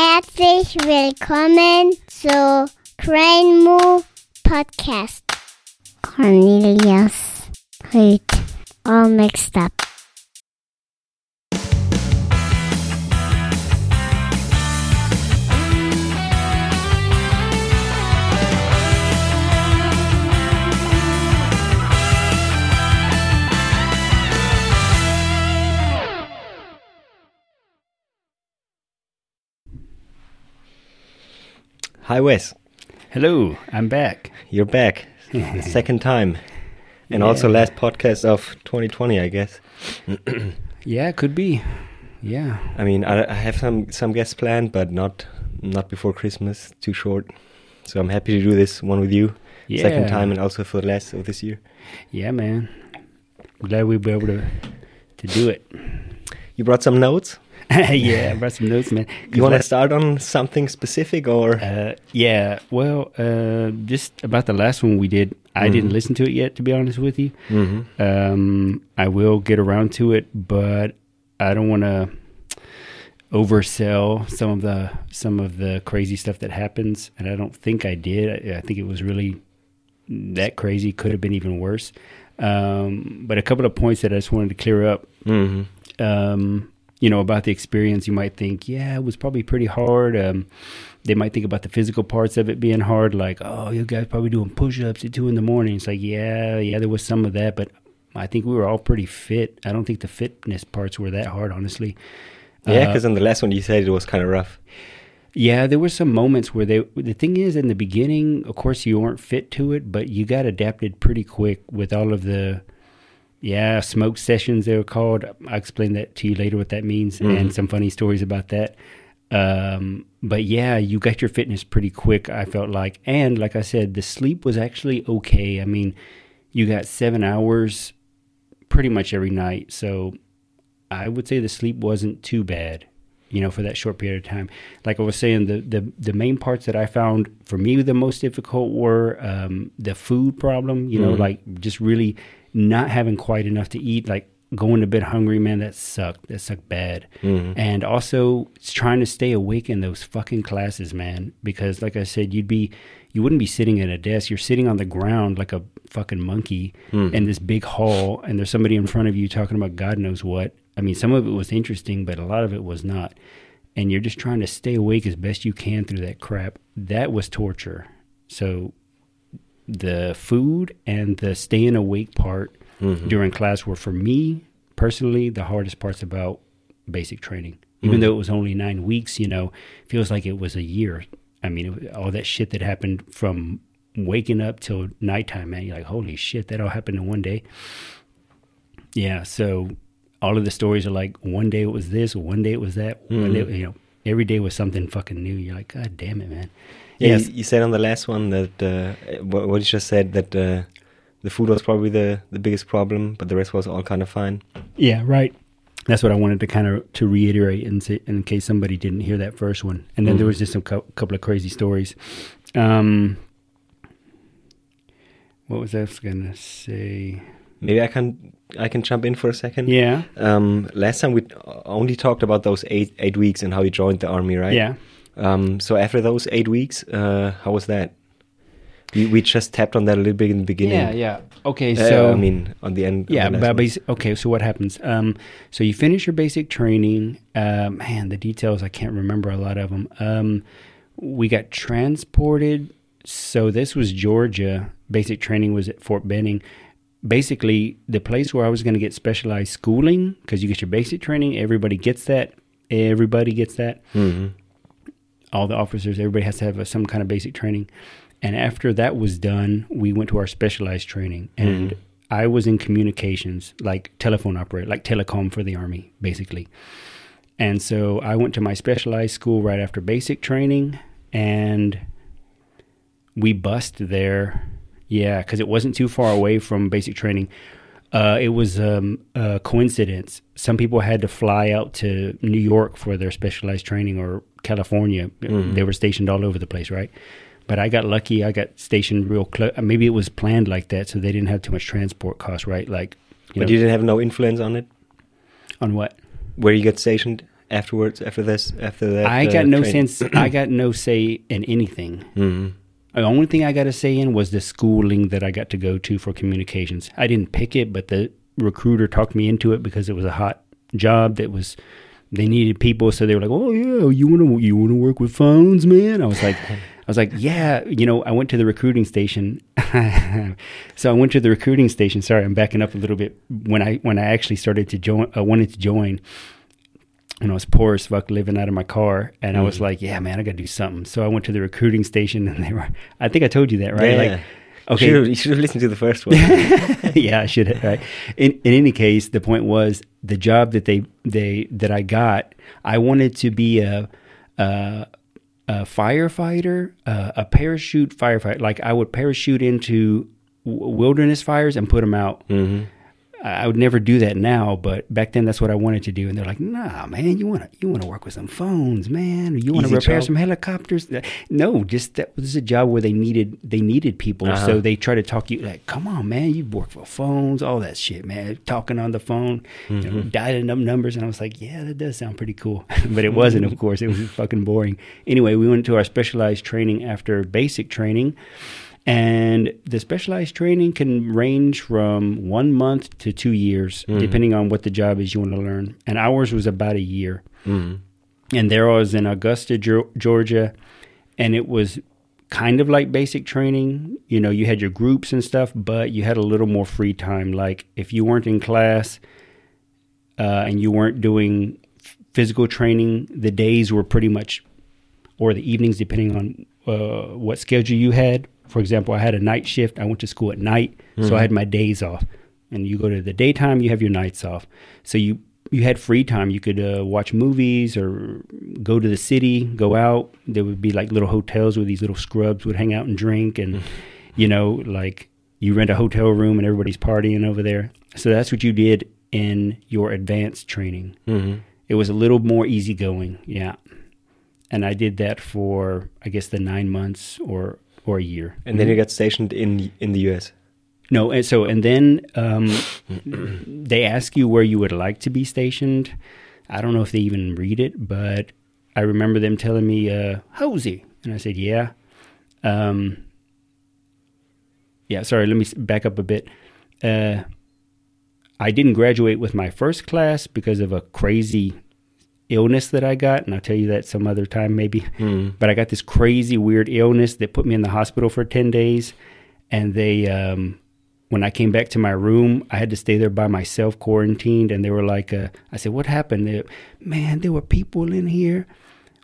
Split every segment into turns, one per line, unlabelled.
Herzlich willkommen zu Crane Podcast. Cornelius Rüth. All mixed up.
Hi, Wes.
Hello, I'm back.
You're back. the second time. And also last podcast of 2020, I guess.
Yeah, could be. Yeah.
I mean, I, I have some some guests planned, but not not before Christmas. Too short. So I'm happy to do this one with you.
Yeah.
Second time, and also for the last of this year.
Yeah, man. Glad we were able to to do it.
You brought some notes.
yeah, I brought some notes, man.
You want to start on something specific, or
Uh, yeah. Well, uh, just about the last one we did. I didn't
Mhm.
listen to it yet, to be honest with you.
Mhm.
Um, I will get around to it, but I don't want to oversell some of the some of the crazy stuff that happens, and I don't think I did. I, I think it was really that crazy. Could have been even worse. Um, but a couple of points that I just wanted to clear up.
Mhm.
Um, you know about the experience, you might think, yeah, it was probably pretty hard. Um, they might think about the physical parts of it being hard, like, oh, you guys probably doing push-ups at two in the morning. It's like, yeah, yeah, there was some of that, but I think we were all pretty fit. I don't think the fitness parts were that hard, honestly.
yeah,
Uh,
because on the last one you said it was kind of rough.
yeah, there were some moments where they. The thing is, in the beginning, of course, you weren't fit to it, but you got adapted pretty quick with all of the, yeah, smoke sessions they were called. I'll explain that to you later what that means
Mhm.
and some funny stories about that. Um, but yeah, you got your fitness pretty quick. I felt like, and like I said, the sleep was actually okay. I mean, you got seven hours pretty much every night, so I would say the sleep wasn't too bad you know, for that short period of time. Like I was saying, the the, the main parts that I found for me the most difficult were um, the food problem. You know,
Mhm.
like just really not having quite enough to eat. Like going to bed hungry, man, that sucked. That sucked bad.
Mhm.
And also trying to stay awake in those fucking classes, man. Because like I said, you'd be you wouldn't be sitting at a desk. You're sitting on the ground like a fucking monkey
Mhm.
in this big hall, and there's somebody in front of you talking about God knows what. I mean, some of it was interesting, but a lot of it was not. And you're just trying to stay awake as best you can through that crap. That was torture. So the food and the staying awake part
Mhm.
during class were for me personally the hardest parts about basic training. Even
Mhm.
though it was only nine weeks, you know, feels like it was a year. I mean, it, all that shit that happened from waking up till nighttime, man. You're like, holy shit, that all happened in one day. Yeah, so all of the stories are like one day it was this, one day it was that, one day, you know, every day was something fucking new. You're like, God damn it, man.
Yeah,
Yes.
you, you said on the last one that uh, what, what you just said that uh, the food was probably the the biggest problem, but the rest was all kind of fine.
Yeah, right. That's what I wanted to kind of to reiterate in, in case somebody didn't hear that first one. And then there
Mhm.
was just a cou- couple of crazy stories. Um, what was I going to say?
Maybe I can I can jump in for a second.
Yeah,
Um, last time we only talked about those eight eight weeks and how you joined the army, right?
yeah.
Um, so after those eight weeks, uh, how was that? We we just tapped on that a little bit in the beginning.
Yeah, yeah. Okay,
Uh,
so
I mean, on the end.
Yeah,
the
but okay. So what happens? Um, so you finish your basic training. Uh, man, the details I can't remember a lot of them. Um, we got transported. So this was Georgia. Basic training was at Fort Benning. Basically, the place where I was going to get specialized schooling because you get your basic training. Everybody gets that. Everybody gets that
Mhm.
All the officers, everybody has to have a, some kind of basic training. And after that was done, we went to our specialized training. And
Mhm.
I was in communications, like telephone operator, like telecom for the Army, basically. And so I went to my specialized school right after basic training, and we bussed there. Yeah, because it wasn't too far away from basic training. Uh, it was um, a coincidence. Some people had to fly out to New York for their specialized training or California.
Mhm.
They were stationed all over the place, right? But I got lucky. I got stationed real close. Maybe it was planned like that, so they didn't have too much transport cost, right? Like, you
but
know,
you didn't have no influence on it.
on what?
Where you got stationed afterwards? After this? After that?
I
uh,
got no
training?
sense. I got no say in anything.
Mhm.
The only thing I got to say in was the schooling that I got to go to for communications. I didn't pick it, but the recruiter talked me into it because it was a hot job that was they needed people, so they were like, "Oh yeah, you want to you want to work with phones, man?" I was like, I was like, "Yeah." You know, I went to the recruiting station. so I went to the recruiting station. Sorry, I'm backing up a little bit. When I when I actually started to join, I wanted to join when I was poor as fuck living out of my car. And I was like, yeah, man, I got to do something. So I went to the recruiting station and they were, I think I told you that, right?
Yeah.
Like, okay.
Should've- you should have listened to the first one.
yeah, I should have, right? In, in any case, the point was the job that they, they, that I got, I wanted to be a, a, a firefighter, uh, a parachute firefighter. Like I would parachute into w- wilderness fires and put them out.
hmm
I would never do that now, but back then that's what I wanted to do. And they're like, "Nah, man, you want to you want to work with some phones, man. Or you want to repair
job.
some helicopters." No, just that was a job where they needed they needed people,
Uh-huh.
so they try to talk you like, "Come on, man, you work for phones, all that shit, man. Talking on the phone, you know,
Mm-hmm.
dialing up numbers." And I was like, "Yeah, that does sound pretty cool," but it wasn't. Of course, it was fucking boring. Anyway, we went to our specialized training after basic training. And the specialized training can range from one month to two years, depending on what the job is you want to learn. And ours was about a year.
hmm
And there I was in Augusta, Georgia, and it was kind of like basic training. You know, you had your groups and stuff, but you had a little more free time. Like if you weren't in class uh, and you weren't doing physical training, the days were pretty much, or the evenings, depending on uh, what schedule you had. For example, I had a night shift. I went to school at night, so I had my days off. And you go to the daytime, you have your nights off. So you you had free time. You could uh, watch movies or go to the city, go out. There would be like little hotels where these little scrubs would hang out and drink, and you know, like you rent a hotel room and everybody's partying over there. So that's what you did in your advanced training.
hmm
It was a little more easygoing, yeah. And I did that for I guess the nine months or or a year.
And then you got stationed in in the U.S.
No, and so and then um, they ask you where you would like to be stationed. I don't know if they even read it, but I remember them telling me, uh, "Hosey," and I said, "Yeah." Um, yeah, sorry. Let me back up a bit. Uh, I didn't graduate with my first class because of a crazy illness that I got, and I'll tell you that some other time maybe.
Mm.
But I got this crazy weird illness that put me in the hospital for 10 days. And they, um, when I came back to my room, I had to stay there by myself, quarantined. And they were like, uh, I said, What happened? They, man, there were people in here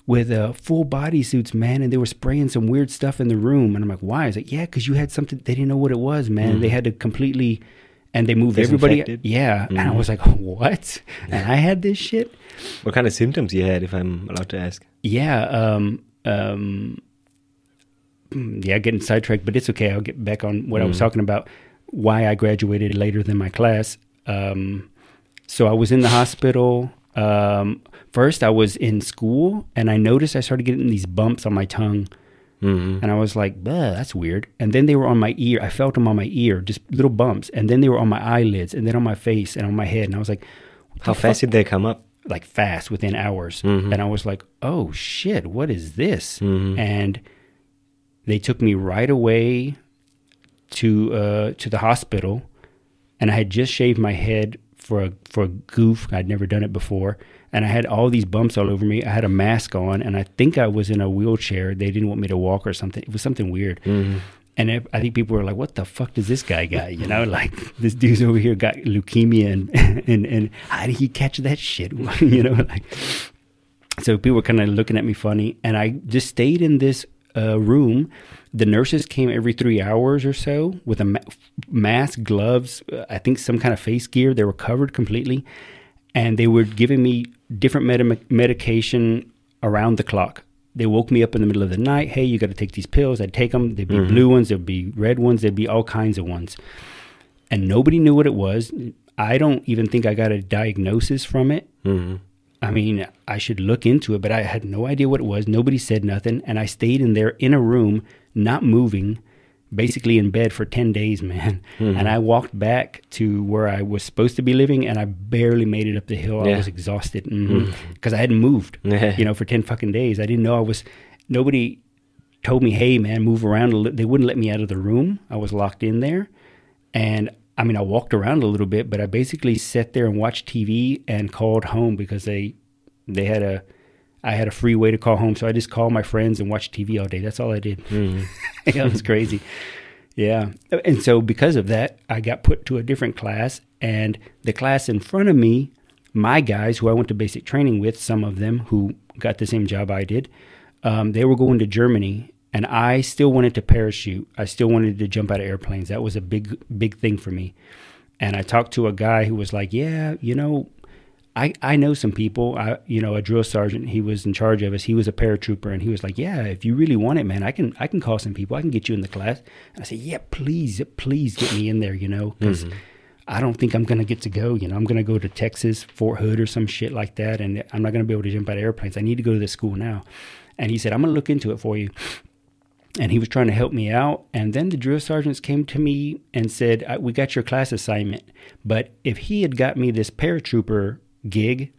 with uh, full body suits, man, and they were spraying some weird stuff in the room. And I'm like, Why? I was like, Yeah, because you had something, they didn't know what it was, man. They had to completely, and they moved everybody. Yeah. And I was like, What? And I had this shit?
What kind of symptoms you had, if I'm allowed to ask?
Yeah, um, um, mm, yeah, getting sidetracked, but it's okay. I'll get back on what I was talking about. Why I graduated later than my class. Um, so I was in the hospital. Um, first, I was in school, and I noticed I started getting these bumps on my tongue,
hmm
and I was like, that's weird." And then they were on my ear. I felt them on my ear, just little bumps, and then they were on my eyelids, and then on my face, and on my head, and I was like,
How fast
fuck?
did they come up?
like fast within hours.
Mhm.
And I was like, oh shit, what is this?
Mhm.
And they took me right away to uh, to the hospital, and I had just shaved my head for a for a goof. I'd never done it before, and I had all these bumps all over me. I had a mask on, and I think I was in a wheelchair. They didn't want me to walk or something. It was something weird.
hmm
And I I think people were like, "What the fuck does this guy got?" You know, like this dude's over here got leukemia, and and and how did he catch that shit? you know, like so people were kind of looking at me funny, and I just stayed in this uh, room. The nurses came every three hours or so with a ma- mask, gloves, uh, I think some kind of face gear. They were covered completely, and they were giving me different medi- medication around the clock. They woke me up in the middle of the night. Hey, you got to take these pills. I'd take them. There'd be blue ones. There'd be red ones. There'd be all kinds of ones, and nobody knew what it was. I don't even think I got a diagnosis from it.
hmm
I mean, I should look into it, but I had no idea what it was. Nobody said nothing. And I stayed in there in a room, not moving, basically in bed for 10 days, man. Mm-hmm. And I walked back to where I was supposed to be living and I barely made it up the hill. I was exhausted mm-hmm. mm-hmm. because I hadn't moved, you know, for 10 fucking days. I didn't know I was, nobody told me, hey, man, move around. a li-" They wouldn't let me out of the room. I was locked in there. And I mean, I walked around a little bit, but I basically sat there and watched TV and called home because they, they had a, I had a free way to call home. So I just called my friends and watched TV all day. That's all I did. yeah, it was crazy. Yeah. And so because of that, I got put to a different class. And the class in front of me, my guys who I went to basic training with, some of them who got the same job I did, um, they were going to Germany. And I still wanted to parachute. I still wanted to jump out of airplanes. That was a big, big thing for me. And I talked to a guy who was like, Yeah, you know, I, I know some people. I you know a drill sergeant. He was in charge of us. He was a paratrooper, and he was like, "Yeah, if you really want it, man, I can I can call some people. I can get you in the class." And I said, "Yeah, please, please get me in there. You know, because mm-hmm. I don't think I'm gonna get to go. You know, I'm gonna go to Texas, Fort Hood, or some shit like that, and I'm not gonna be able to jump out of airplanes. I need to go to this school now." And he said, "I'm gonna look into it for you." and he was trying to help me out. And then the drill sergeants came to me and said, "I- "We got your class assignment, but if he had got me this paratrooper gig,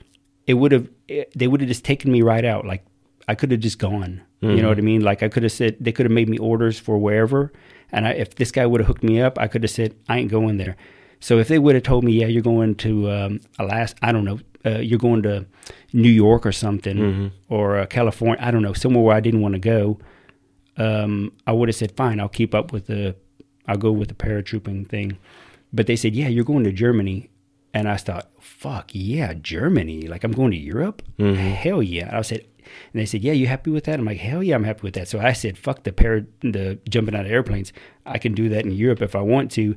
it would have they would have just taken me right out. Like I could have just gone. You know what I mean? Like I could have said they could have made me orders for wherever, and I, if this guy would have hooked me up, I could have said I ain't going there. So if they would have told me, yeah, you're going to um, Alaska, I don't know, uh, you're going to New York or something, or uh, California, I don't know, somewhere where I didn't want to go um, I would have said, fine, I'll keep up with the, I'll go with the paratrooping thing. But they said, yeah, you're going to Germany. And I thought, fuck yeah, Germany. Like I'm going to Europe? Hell yeah. I said, and they said, yeah, you happy with that? I'm like, hell yeah, I'm happy with that. So I said, fuck the para, the jumping out of airplanes. I can do that in Europe if I want to,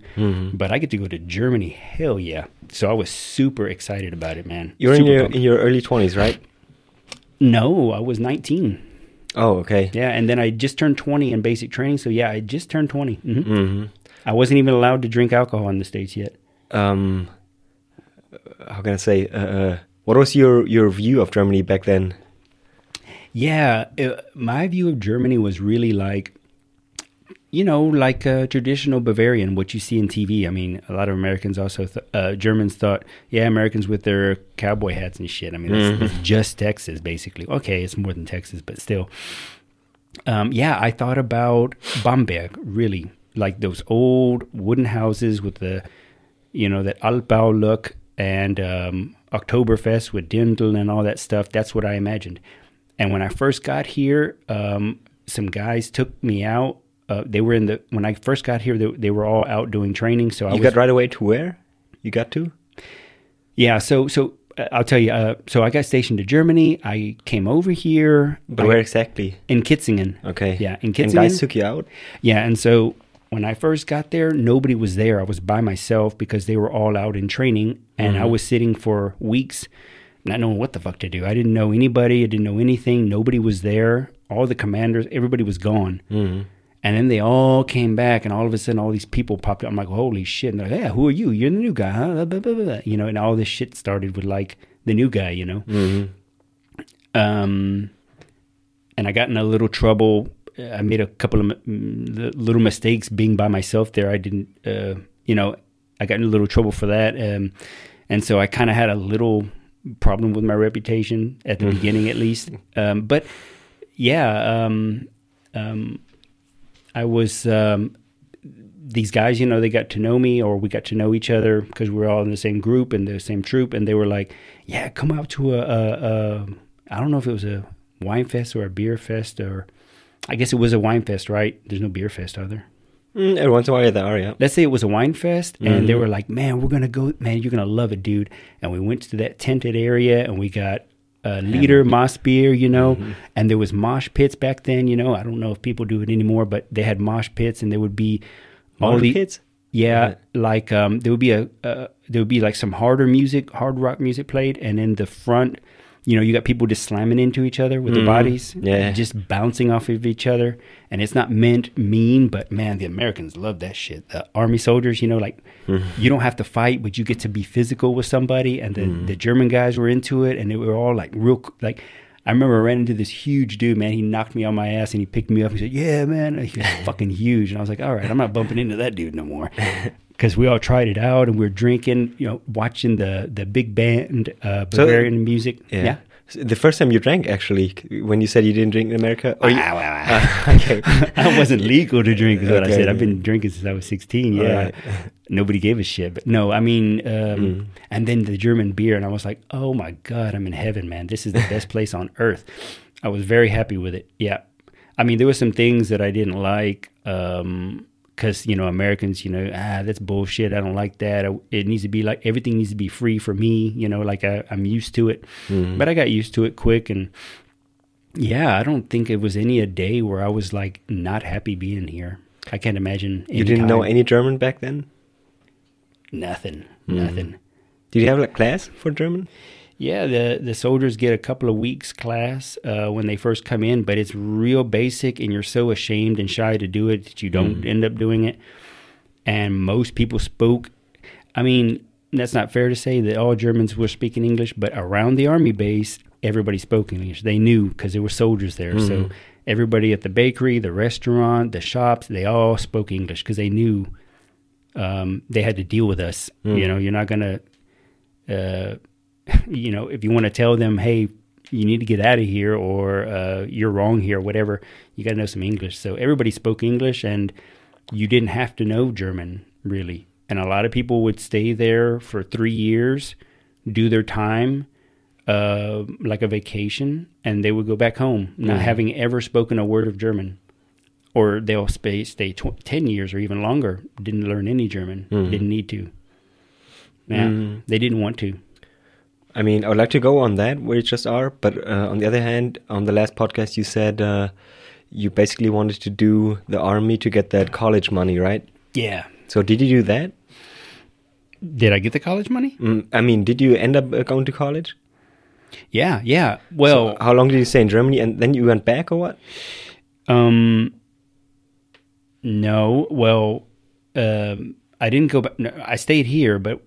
but I get to go to Germany. Hell yeah. So I was super excited about it, man.
You're in your
pumped.
in your early twenties, right?
no, I was 19.
Oh, okay.
Yeah, and then I just turned 20 in basic training. So yeah, I just turned 20. hmm
hmm
I wasn't even allowed to drink alcohol in the states yet.
Um, how can I say? Uh, uh, what was your your view of Germany back then?
Yeah, uh, my view of Germany was really like, you know, like a traditional Bavarian, what you see in TV. I mean, a lot of Americans also, th- uh, Germans thought, yeah, Americans with their cowboy hats and shit. I mean, that's, that's just Texas, basically. Okay, it's more than Texas, but still. Um, yeah, I thought about Bamberg, really. Like those old wooden houses with the, you know, that Altbau look and um, Oktoberfest with Dirndl and all that stuff. That's what I imagined. And when I first got here, um, some guys took me out. Uh, they were in the when I first got here. They, they were all out doing training. So I
You
was
got right away to where? You got to?
yeah. So so uh, I'll tell you. Uh, so I got stationed to Germany. I came over here.
But
I-
where exactly?
in Kitzingen.
Okay.
Yeah, in
And
Kitzingen.
guys took you out.
Yeah, and so when I first got there, nobody was there. I was by myself because they were all out in training, and I was sitting for weeks, not knowing what the fuck to do. I didn't know anybody. I didn't know anything. Nobody was there. All the commanders, everybody was gone.
Mm-hmm.
And then they all came back, and all of a sudden, all these people popped up. I'm like, holy shit! And they're like, yeah, who are you? You're the new guy, huh? Blah, blah, blah. You know, and all this shit started with like the new guy, you know.
Mm-hmm.
Um, and I got in a little trouble. I made a couple of mm, little mistakes being by myself there. I didn't, uh, you know, I got in a little trouble for that. Um, and so I kind of had a little problem with my reputation at the beginning, at least. Um, but yeah, um, um, I was, um, these guys, you know, they got to know me or we got to know each other because we were all in the same group and the same troop. And they were like, yeah, come out to a, a, a I don't know if it was a wine fest or a beer fest or I guess it was a wine fest, right? There's no beer fest, are there?
Mm, every once in a while there are, yeah.
Let's say it was a wine fest and they
Mhm.
were like, man, we're going to go, man, you're going to love it, dude. And we went to that tented area and we got a liter Maß beer, you know, and there was mosh pits back then, you know. I don't know if people do it anymore, but they had mosh pits and there would be all
Mosh
the
pits?
Yeah,
Right.
like um, there would be a uh, there would be like some harder music, hard rock music played, and in the front, you know, you got people just slamming into each other with their
Mhm.
bodies,
Yeah.
just bouncing off of each other, and it's not meant mean, but man, the Americans love that shit. The army soldiers, you know, like
Mm-hmm.
you don't have to fight, but you get to be physical with somebody, and the the German guys were into it, and they were all like real, like I remember I ran into this huge dude, man. He knocked me on my ass and he picked me up. He said, "Yeah, man." He was fucking huge, and I was like, "All right, I'm not bumping into that dude no more." Because we all tried it out and we were drinking, you know, watching the the big band uh,
So-
Bavarian music.
Yeah.
yeah.
The first time you drank, actually, when you said you didn't drink in America. Or you.
Ah,
okay.
I wasn't legal to drink, is what I said. I've been drinking since I was 16. Yeah.
Alright.
Nobody gave a shit. But no, I mean, um,
Mm.
and then the German beer, and I was like, oh my God, I'm in heaven, man. This is the best place on earth. I was very happy with it. Yeah. I mean, there were some things that I didn't like. Um, because you know Americans, you know, ah, that's bullshit. I don't like that. It needs to be like everything needs to be free for me. You know, like I, I'm used to it,
Mm-hmm.
but I got used to it quick, and yeah, I don't think it was any a day where I was like not happy being here. I can't imagine.
You didn't know any German back then?
nothing,
Mm-hmm.
nothing.
Did you have like class for German?
Yeah, the the soldiers get a couple of weeks class uh, when they first come in, but it's real basic, and you're so ashamed and shy to do it that you don't end up doing it. And most people spoke. I mean, that's not fair to say that all Germans were speaking English, but around the army base, everybody spoke English. They knew because there were soldiers there. So everybody at the bakery, the restaurant, the shops, they all spoke English because they knew um, they had to deal with us. You know, you're not gonna. Uh, you know, if you want to tell them, hey, you need to get out of here or uh, you're wrong here, whatever, you got to know some English. So everybody spoke English and you didn't have to know German, really. And a lot of people would stay there for three years, do their time uh, like a vacation, and they would go back home, not having ever spoken a word of German. Or they'll stay, stay tw- 10 years or even longer, didn't learn any German, didn't need to. Yeah, they didn't want to.
I mean, I would like to go on that where you just are, but uh, on the other hand, on the last podcast, you said uh, you basically wanted to do the army to get that college money, right?
Yeah.
So did you do that?
Did I get the college money?
Mm, I mean, did you end up uh, going to college?
Yeah, yeah. Well,
How long did you stay in Germany, and then you went back, or what?
um, no. Well, um, I didn't go back. No, I stayed here, but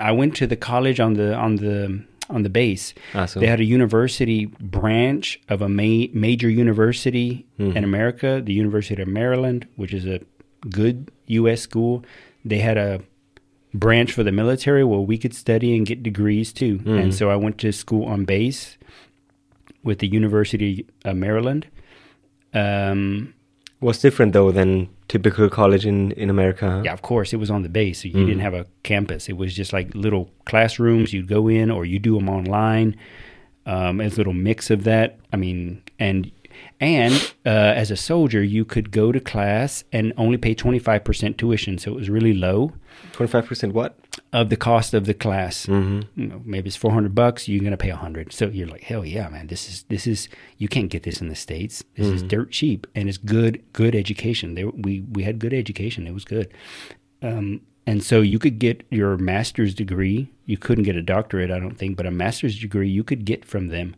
I went to the college on the on the on the base.
Ah, so
They had a university branch of a ma- major university in America, the University of Maryland, which is a good U.S. school. They had a branch for the military where we could study and get degrees too. And so I went to school on base with the University of Maryland. Um,
was different though than typical college in in America. Huh?
yeah, of course, it was on the base. So you didn't have a campus. It was just like little classrooms. You'd go in, or you do them online. Um, as a little mix of that. I mean, and and uh, as a soldier, you could go to class and only pay twenty five percent tuition, so it was really low
Twenty five percent. What?
Of the cost of the class.
Mm-hmm.
You know, maybe it's four hundred bucks. You're gonna pay a hundred. So you're like, hell yeah, man! This is this is you can't get this in the states. This is dirt cheap, and it's good good education. There we we had good education. It was good. Um, and so you could get your master's degree. You couldn't get a doctorate, I don't think, but a master's degree you could get from them.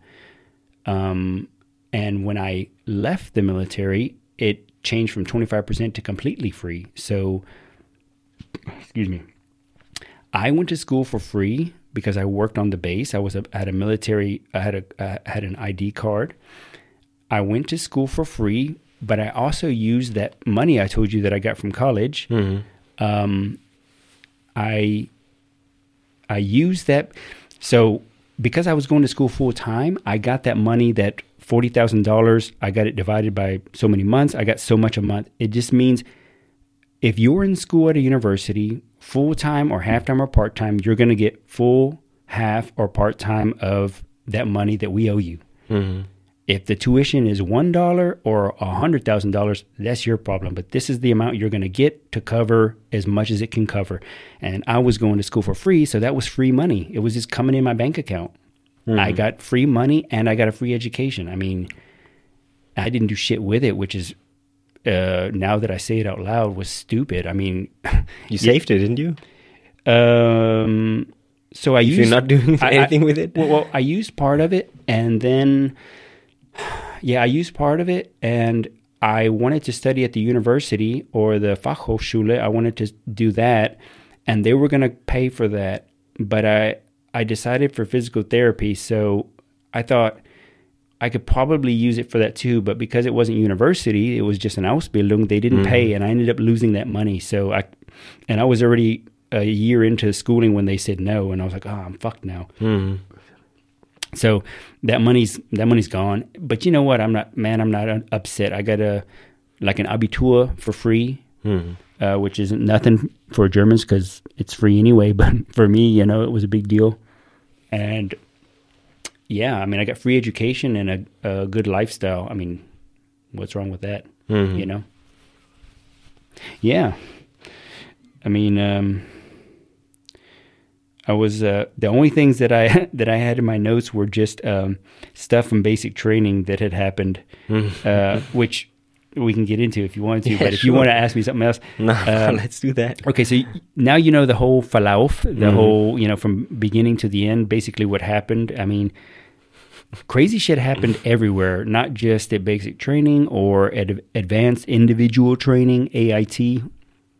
Um, and when I left the military, it changed from 25% to completely free. So, excuse me. I went to school for free because I worked on the base. I was a, had a military. I had a I had an ID card. I went to school for free, but I also used that money I told you that I got from college. Um, I I used that. So because I was going to school full time, I got that money that forty thousand dollars. I got it divided by so many months. I got so much a month. It just means if you're in school at a university, full time or half time or part time, you're going to get full, half, or part time of that money that we owe you. Mm-hmm. If the tuition is one dollar or a hundred thousand dollars, that's your problem. But this is the amount you're going to get to cover as much as it can cover. And I was going to school for free, so that was free money. It was just coming in my bank account. I mm-hmm. got free money and I got a free education. I mean, I didn't do shit with it, which is uh, now that I say it out loud was stupid. I mean,
You saved it, didn't you?
um, so I used
you're not doing
I- I-
anything with it.
well, well, I used part of it, and then, yeah, I used part of it, and I wanted to study at the university or the Fachhochschule. I wanted to do that, and they were going to pay for that, but I I decided for physical therapy. So I thought, I could probably use it for that too, but because it wasn't university, it was just an Ausbildung. They didn't pay, and I ended up losing that money. So I, and I was already a year into schooling when they said no, and I was like, oh, I'm fucked now.
Mhm.
So that money's that money's gone. But you know what? I'm not man. I'm not upset. I got a like an Abitur for free,
Mhm.
uh, which isn't nothing for Germans because it's free anyway. But for me, you know, it was a big deal. And yeah, I mean, I got free education and a, a good lifestyle. I mean, what's wrong with that?
Mhm.
You know? Yeah. I mean, um, I was uh, the only things that I that I had in my notes were just um, stuff from basic training that had happened, uh, which we can get into if you want to.
Mm-hmm. Yeah,
but if you want to ask me something else,
No,
Um,
let's do that.
Okay, so now you know the whole Verlauf, the
Mhm.
whole, you know, from beginning to the end, basically what happened. I mean, crazy shit happened everywhere, not just at basic training or at advanced individual training, AIT,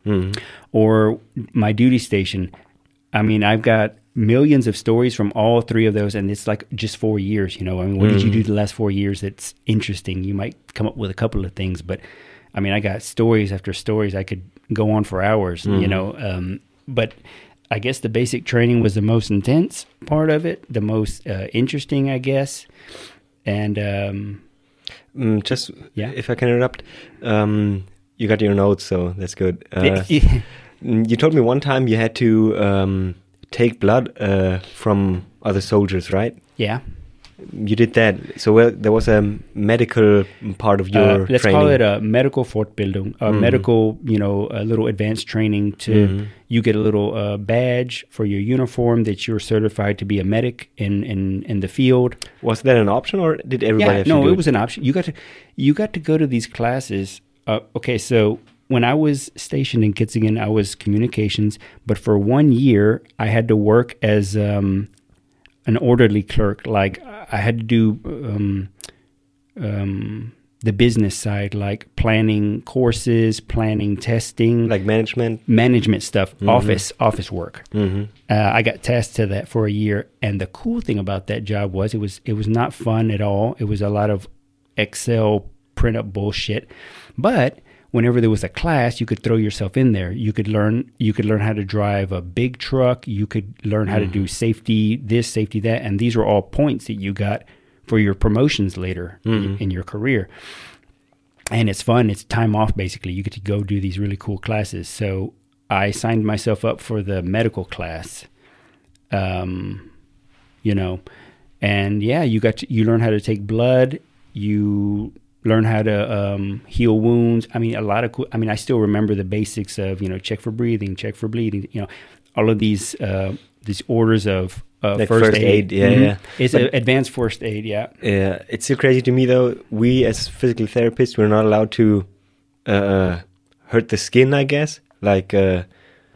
Mhm.
or my duty station. I mean, I've got millions of stories from all three of those, and it's like just four years. You know, I mean, what did you do the last four years that's interesting? You might come up with a couple of things, but I mean, I got stories after stories. I could go on for hours. You know, um, but I guess the basic training was the most intense part of it, the most uh, interesting, I guess, and um,
Mm, just
Yeah.
if I can interrupt, um, you got your notes, so that's good. Uh, mm, you told me one time you had to um, take blood uh, from other soldiers, right?
yeah.
You did that. So well, there was a medical part of your
Uh, let's
training.
call it a medical Fortbildung, a
Mhm.
medical, you know, a little advanced training to
Mhm.
you get a little uh, badge for your uniform that you're certified to be a medic in in in the field.
was that an option, or did everybody
yeah,
have to
no,
do
it was an option. You got to you got to go to these classes. Uh, okay, so when I was stationed in Kitzingen, I was communications, but for one year I had to work as um, an orderly clerk. Like I had to do um, um, the business side, like planning courses, planning testing,
like management?
management stuff, office office work.
hmm
Uh, I got tasked to that for a year, and the cool thing about that job was it was it was not fun at all. It was a lot of Excel print up bullshit, but whenever there was a class, you could throw yourself in there. You could learn you could learn how to drive a big truck. You could learn how to do safety this, safety that, and these were all points that you got for your promotions later in, in your career and it's fun. It's time off basically. You get to go do these really cool classes. So I signed myself up for the medical class. Um, you know, and yeah, you got to, you learn how to take blood. You learn how to um, heal wounds. I mean, a lot of cool. I mean, I still remember the basics of you know check for breathing, check for bleeding. You know, all of these uh, these orders of uh,
Like
first,
first
aid.
aid, yeah,
Mhm.
yeah.
It's
But-
advanced first aid. Yeah.
Yeah, it's still crazy to me though. We as physical therapists, we're not allowed to uh, hurt the skin. I guess, like uh,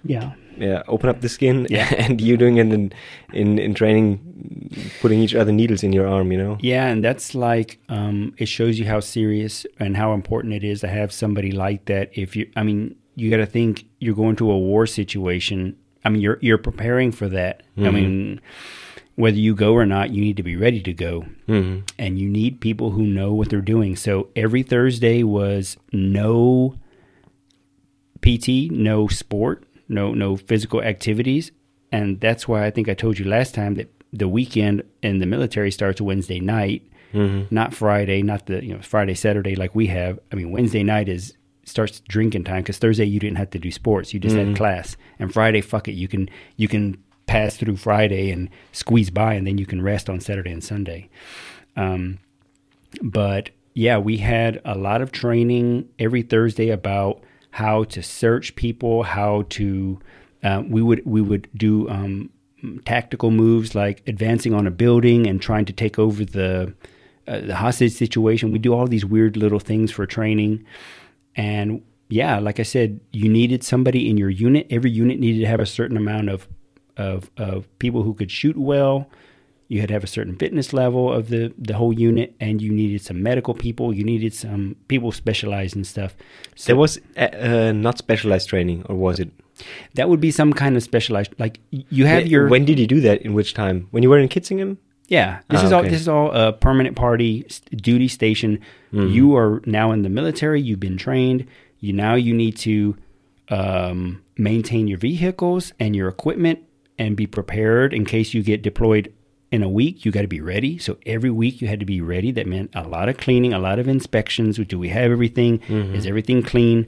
Yeah.
Yeah, open up the skin.
Yeah.
and you doing it in, in in training, putting each other needles in your arm. You know.
Yeah, and that's like um, it shows you how serious and how important it is to have somebody like that. If you, I mean, you got to think you're going to a war situation. I mean, you're you're preparing for that. I mean, whether you go or not, you need to be ready to go,
hmm
and you need people who know what they're doing. So every Thursday was no PT, no sport, no no physical activities, and that's why I think I told you last time that the weekend in the military starts Wednesday night,
hmm
not Friday, not the you know Friday Saturday like we have. I mean Wednesday night is starts drinking time because Thursday you didn't have to do sports, you just had class, and Friday fuck it, you can you can pass through Friday and squeeze by, and then you can rest on Saturday and Sunday. Um, but yeah, we had a lot of training every Thursday about how to search people, how to uh, we would we would do um, tactical moves like advancing on a building and trying to take over the uh, the hostage situation. We do all these weird little things for training, and yeah, like I said, you needed somebody in your unit. Every unit needed to have a certain amount of of, of people who could shoot well. You had to have a certain fitness level of the, the whole unit, and you needed some medical people. You needed some people specialized in stuff. So
There was uh, uh, not specialized training, or was it?
that would be some kind of specialized. Like you have
When-
your
When did you do that? In which time? When you were in Kitzingen?
Yeah, this
Ah,
is all.
okay.
This is all a permanent party duty station.
Mm-hmm.
You are now in the military. You've been trained. You now you need to um, maintain your vehicles and your equipment and be prepared in case you get deployed in a week. You got to be ready. So every week you had to be ready. That meant a lot of cleaning, a lot of inspections. Do we have everything?
Mm-hmm.
Is everything clean?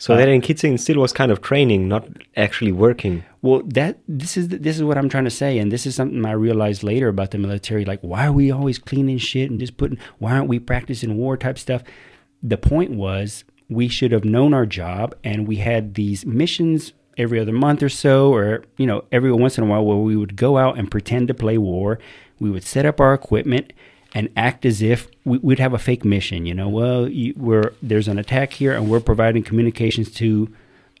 So that in Kitzingen still was kind of training, not actually working.
Well, that this is this is what I'm trying to say, and this is something I realized later about the military. Like, why are we always cleaning shit and just putting? Why aren't we practicing war type stuff? The point was we should have known our job, and we had these missions every other month or so, or you know, every once in a while, where we would go out and pretend to play war. We would set up our equipment and act as if we, we'd have a fake mission. You know, well, you, we're there's an attack here, and we're providing communications to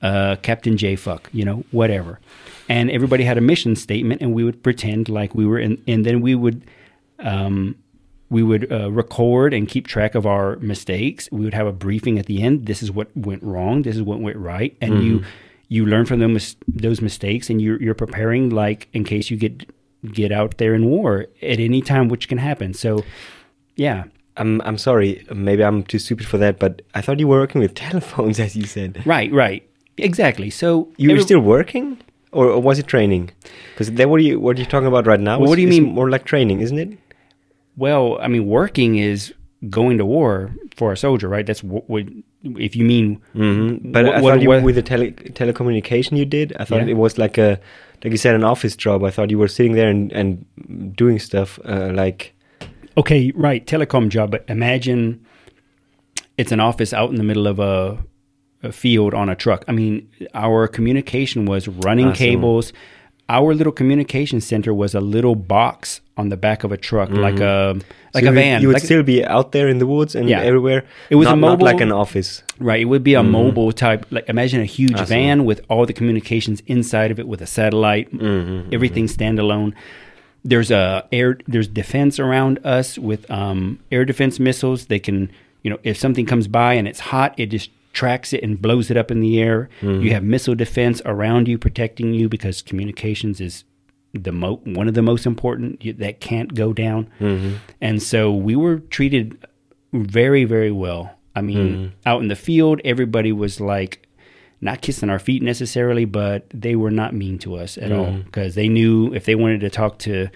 uh, Captain J Fuck, you know, whatever. And everybody had a mission statement, and we would pretend like we were in, and then we would, um, we would uh, record and keep track of our mistakes. We would have a briefing at the end. This is what went wrong. This is what went right, and you you learn from those those mistakes, and you're you're preparing like in case you get get out there in war at any time, which can happen. So, yeah.
I'm I'm sorry, maybe I'm too stupid for that, but I thought you were working with telephones, as you said.
Right, right. Exactly. So
You were still working, or, or was it training? Because then what are you what are you talking about right now?
Well, what
is-
do you mean-
More like training, isn't it?
Well, I mean, working is going to war for a soldier, right? That's what, what if you mean.
hmm But
What-
I
what-
you,
what-
with the tele telecommunication you did, I thought
Yeah.
it was like a like you said an office job. I thought you were sitting there and and doing stuff uh, like
Okay, right, telecom job. But imagine it's an office out in the middle of a, a field on a truck. I mean, our communication was running
Awesome.
cables. Our little communication center was a little box on the back of a truck, like a like
so
a van.
You would
like-
still be out there in the woods and
Yeah.
everywhere.
It was a
not, not like an office.
Right. It would be a mobile type. Like imagine a huge
Mm-hmm.
Van with all the communications inside of it, with a satellite,
Mm-hmm,
everything standalone. There's a air. There's defense around us with um, air defense missiles. They can, you know, if something comes by and it's hot, it just tracks it and blows it up in the air.
Mm-hmm.
You have missile defense around you, protecting you because communications is the mo- one of the most important you- that can't go down.
Mm-hmm.
And so we were treated very, very well. I mean,
Mm-hmm.
out in the field, everybody was like not kissing our feet necessarily, but they were not mean to us at all
Mm-hmm.
because they knew if they wanted to talk to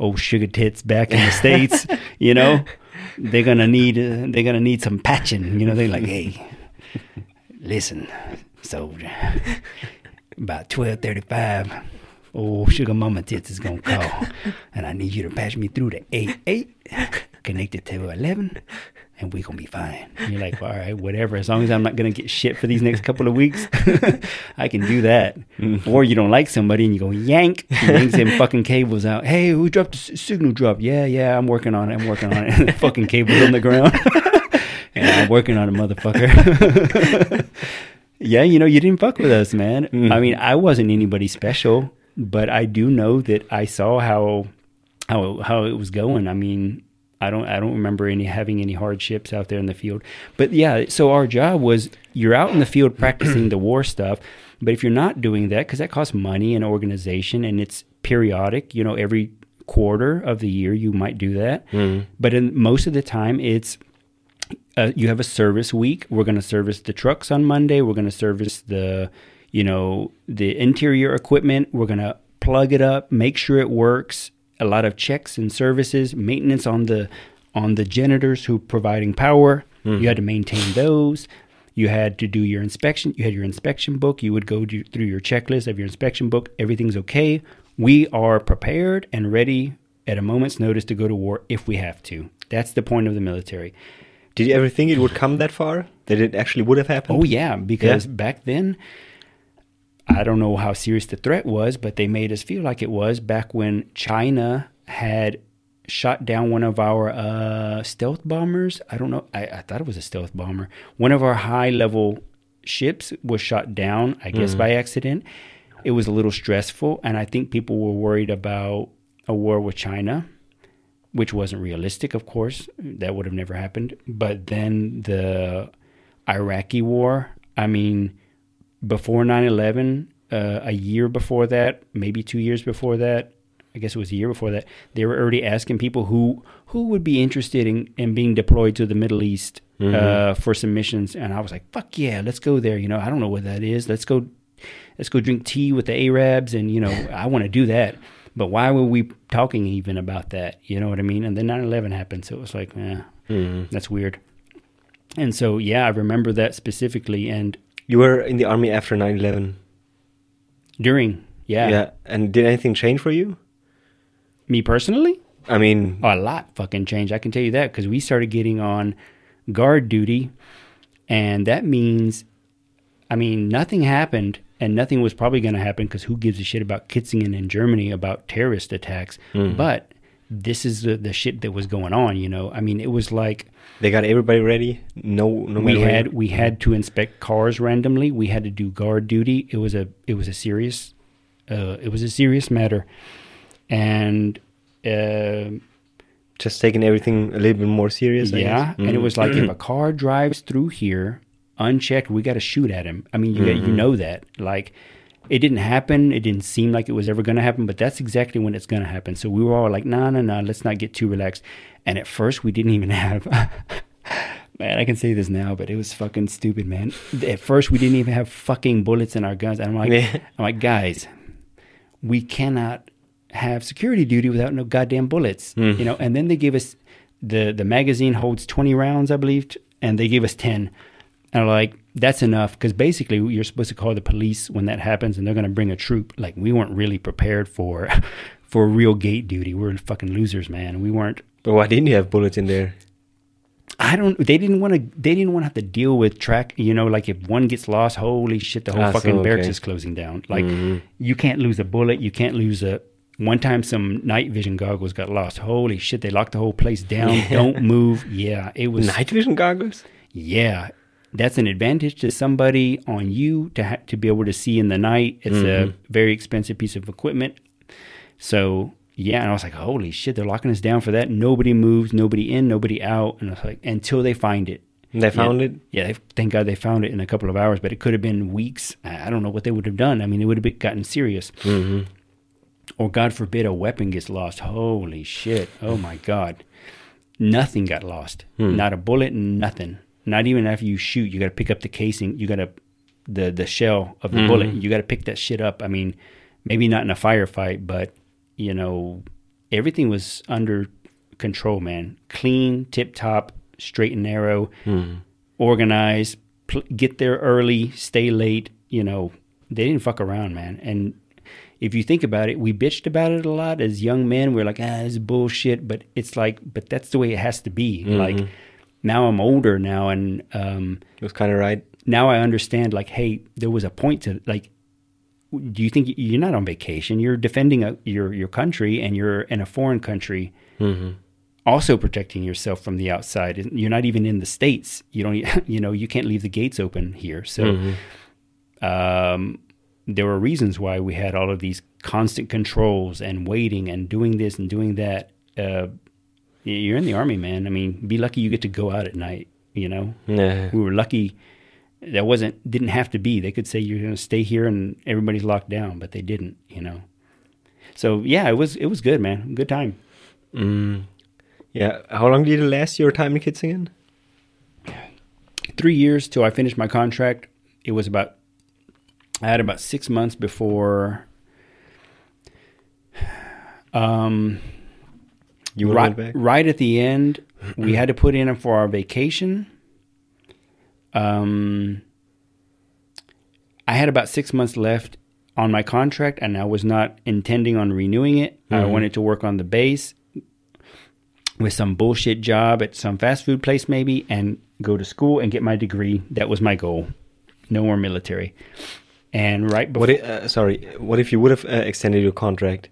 old sugar tits back in the states, you know, they're gonna need uh, they're gonna need some patching. You know, they're like, hey, listen, soldier, about twelve thirty five. Old sugar mama tits is gonna call, and I need you to patch me through the eight eight, connected to eleven, and we gonna be fine. And you're like, all right, whatever. As long as I'm not gonna get shit for these next couple of weeks, I can do that. Mm. Or you don't like somebody and you go yank, yanks them fucking cables out. Hey, who dropped the s- signal drop? Yeah, yeah, I'm working on it. I'm working on it. Fucking cables on the ground. and I'm working on a motherfucker. yeah, you know, you didn't fuck with us, man. Mm-hmm. I mean, I wasn't anybody special, but I do know that I saw how how how it was going. I mean, I don't I don't remember any having any hardships out there in the field. But yeah, so our job was you're out in the field practicing the war stuff, but if you're not doing that cuz that costs money and organization and it's periodic, you know, every quarter of the year you might do that. Mm-hmm. But in most of the time it's uh, you have a service week. We're going to service the trucks on Monday. We're going to service the, you know, the interior equipment. We're going to plug it up, make sure it works. A lot of checks and services, maintenance on the on the generators who providing power. You had to maintain those. You had to do your inspection. You had your inspection book. You would go do, through your checklist of your inspection book. Everything's okay. We are prepared and ready at a moment's notice to go to war if we have to. That's the point of the military.
Did you ever think it would come that far? That it actually would have happened?
Oh yeah, because back then, I don't know how serious the threat was, but they made us feel like it was back when China had shot down one of our uh, stealth bombers. I don't know. I, I thought it was a stealth bomber. One of our high level ships was shot down, I guess by accident. It was a little stressful, and I think people were worried about a war with China which wasn't realistic, of course. That would have never happened. But then the Iraqi war, I mean, before 9 11, uh, a year before that, maybe two years before that, I guess it was a year before that, they were already asking people who who would be interested in, in being deployed to the Middle East uh, for some missions, and I was like, "Fuck yeah, let's go there." You know, I don't know what that is. Let's go, let's go drink tea with the Arabs, and you know, I want to do that. But why were we talking even about that? You know what I mean? And then 9-11 happened, so it was like, eh, that's weird. And so, yeah, I remember that specifically. And
You were in the army after 9/11.
during, yeah,
Yeah. And did anything change for you?
me personally,
I mean,
a lot fucking changed. I can tell you that because we started getting on guard duty, and that means, I mean, nothing happened, and nothing was probably going to happen because who gives a shit about Kitzingen in Germany about terrorist attacks? But this is the, the shit that was going on. You know, I mean, it was like
they got everybody ready. No, no
we had we had to inspect cars randomly. We had to do guard duty. It was a it was a serious uh, it was a serious matter, and. Uh,
just taking everything a little bit more serious. I
yeah,
guess.
and it
Mm.
was like if a car drives through here unchecked, we got to shoot at him. I mean, you
Mm-hmm.
you know that. Like, it didn't happen. It didn't seem like it was ever going to happen, but that's exactly when it's going to happen. So we were all like, no, no, no, let's not get too relaxed. And at first, we didn't even have. Man, I can say this now, but it was fucking stupid, man. At first, we didn't even have fucking bullets in our guns. And I'm like,
Yeah.
I'm like, guys, we cannot have security duty without no goddamn bullets, you know. And then they gave us the the magazine holds twenty rounds, I believe, and they gave us ten. And I'm like, that's enough because basically you're supposed to call the police when that happens, and they're going to bring a troop. Like we weren't really prepared for for real gate duty. We're fucking losers, man. We weren't.
But why didn't you have bullets in there?
I don't. They didn't want to. They didn't want to have to deal with track. You know, like if one gets lost, holy shit, the whole
Ah, so,
fucking barracks is closing down. Like you can't lose a bullet. You can't lose a. One time, some night vision goggles got lost. Holy shit! They locked the whole place down. Don't move. Yeah, it was.
Night vision goggles?
Yeah, that's an advantage to somebody on you to ha- to be able to see in the night. It's a very expensive piece of equipment. So yeah, and I was like, holy shit, they're locking us down for that. Nobody moves, nobody in, nobody out, and I was like, until they find it.
They found
yeah,
it?
Yeah, they, thank God they found it in a couple of hours, but it could have been weeks. I don't know what they would have done. I mean, it would have gotten serious.
Mm-hmm.
Or God forbid a weapon gets lost. Holy shit! Oh my God, nothing got lost. Not a bullet, nothing. Not even after you shoot, you got to pick up the casing. You got to the the shell of the bullet. Mm-hmm. You got to pick that shit up. I mean, maybe not in a firefight, but you know, everything was under control, man. Clean, tip top, straight and narrow, hmm. organized. Pl- get there early, stay late. You know, they didn't fuck around, man. And if you think about it, we bitched about it a lot as young men. We're like, ah, this is bullshit. But it's like, but that's the way it has to be. Like mm-hmm. Now I'm older now, and um,
It was kind of right.
now I understand. Like, hey, there was a point to like. Do you think you're not on vacation? You're defending a, your your country, and you're in a foreign country, also protecting yourself from the outside. You're not even in the states. You don't. You know, you can't leave the gates open here. So, um, there were reasons why we had all of these constant controls and waiting and doing this and doing that. Uh, you're in the army, man. I mean, be lucky you get to go out at night. You know,
Yeah.
we were lucky that wasn't didn't have to be. They could say you're going to stay here and everybody's locked down, but they didn't. You know. So yeah, it was it was good, man. Good time.
Mm. Yeah. How long did it last your time in Kitzingen?
Three years till I finished my contract. It was about I had about six months before. Um,
You
right, right at the end, we had to put in for our vacation. Um, I had about six months left on my contract, and I was not intending on renewing it. I
Mhm.
wanted to work on the base with some bullshit job at some fast food place, maybe, and go to school and get my degree. That was my goal. No more military. And right before,
What? i- uh, sorry. What if you would have uh, extended your contract?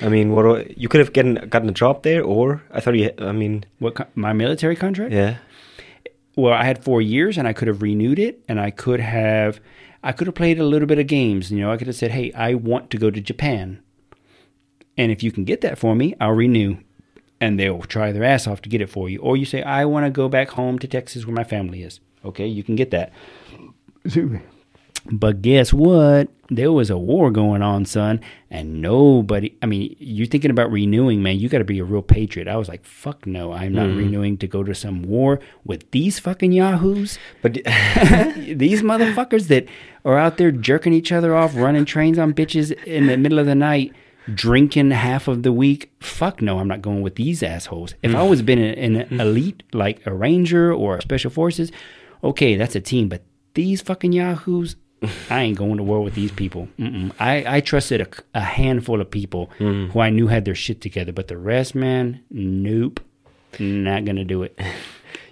I mean, what? You could have gotten gotten a job there, or I thought you. I mean,
what my military contract?
yeah.
well, I had four years and I could have renewed it and I could have I could have played a little bit of games. You know, I could have said, Hey, I want to go to Japan. And if you can get that for me, I'll renew. And they'll try their ass off to get it for you. Or you say, I want to go back home to Texas where my family is. Okay, you can get that. But guess what? There was a war going on, son, and nobody. I mean, you're thinking about renewing, man. You got to be a real patriot. I was like, fuck no, I'm not mm-hmm. renewing to go to some war with these fucking yahoos.
But
these motherfuckers that are out there jerking each other off, running trains on bitches in the middle of the night, drinking half of the week. Fuck no, I'm not going with these assholes. If I was been in an mm-hmm. elite like a ranger or special forces, okay, that's a team. But these fucking yahoos, I ain't going to war with these people. Mm-mm. I I trusted a, a handful of people who I knew had their shit together, but the rest, man, nope, not gonna do it.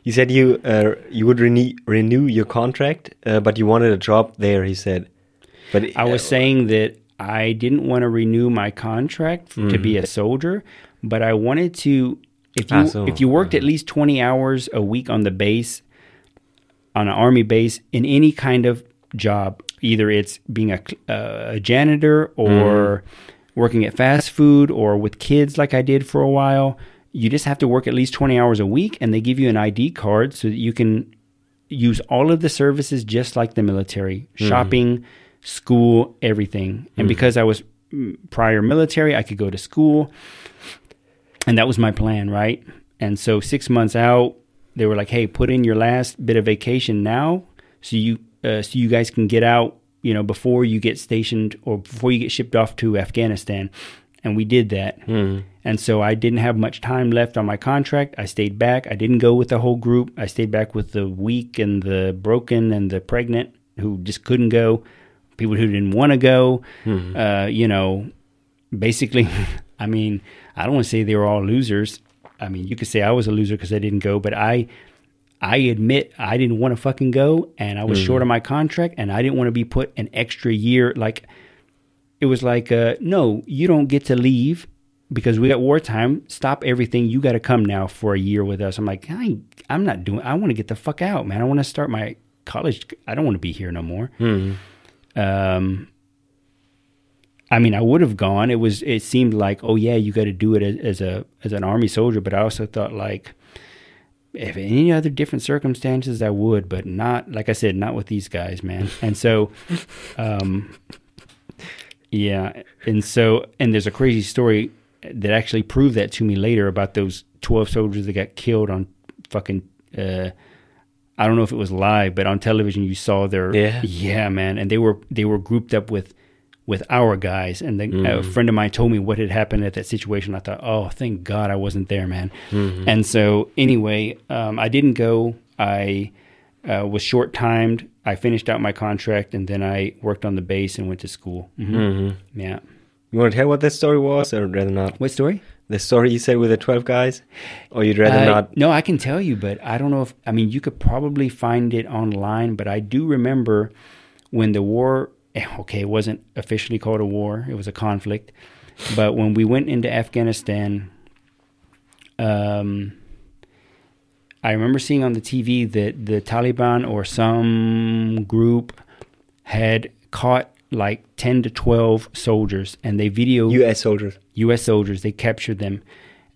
you said you uh, you would renew renew your contract, uh, but you wanted a job there. He said, but
I was
uh,
saying that I didn't want to renew my contract f- to be a soldier, but I wanted to. If you
Ah, so,
if you worked at least twenty hours a week on the base, on an army base, in any kind of job, either it's being a, uh, a janitor or working at fast food or with kids, like I did for a while, you just have to work at least twenty hours a week, and they give you an ID card so that you can use all of the services just like the military shopping school everything. And because i was mm, prior military i could go to school and that was my plan right? And so six months out they were like hey put in your last bit of vacation now so you uh, so you guys can get out you know before you get stationed or before you get shipped off to afghanistan and we did that and so I didn't have much time left on my contract. I stayed back. I didn't go with the whole group. I stayed back with the weak and the broken and the pregnant who just couldn't go, people who didn't want to go. Uh, you know, basically, I mean, I don't want to say they were all losers. I mean, you could say I was a loser because I didn't go, but I. I admit I didn't want to fucking go and I was short on my contract and I didn't want to be put an extra year like it was like uh, no you don't get to leave because we got wartime stop everything you got to come now for a year with us. I'm like I, i'm not doing i want to get the fuck out man. I want to start my college i don't want to be here no more. Um i mean i would have gone. It was it seemed like oh yeah you got to do it as, as a as an army soldier but i also thought like if any other different circumstances i would but not like i said not with these guys man and so um yeah, and so and there's a crazy story that actually proved that to me later about those 12 soldiers that got killed on fucking uh I don't know if it was live, but on television you saw their
Yeah.
yeah, man, and they were they were grouped up with with our guys, and the, a friend of mine told me what had happened at that situation. I thought, oh, thank God I wasn't there, man. And so anyway, um, I didn't go. I uh, was short timed. I finished out my contract, and then I worked on the base and went to school. hmm Yeah.
you want to tell what that story was, or rather not?
What story?
The story you said with the twelve guys, or you'd rather
Uh,
not?
No, I can tell you, but I don't know if I mean you could probably find it online. But I do remember when the war. Eh, Okay, it wasn't officially called a war; it was a conflict. But when we went into Afghanistan, um, I remember seeing on the TV that the Taliban or some group had caught like ten to twelve soldiers, and they video
U.S. soldiers.
U.S. soldiers. They captured them,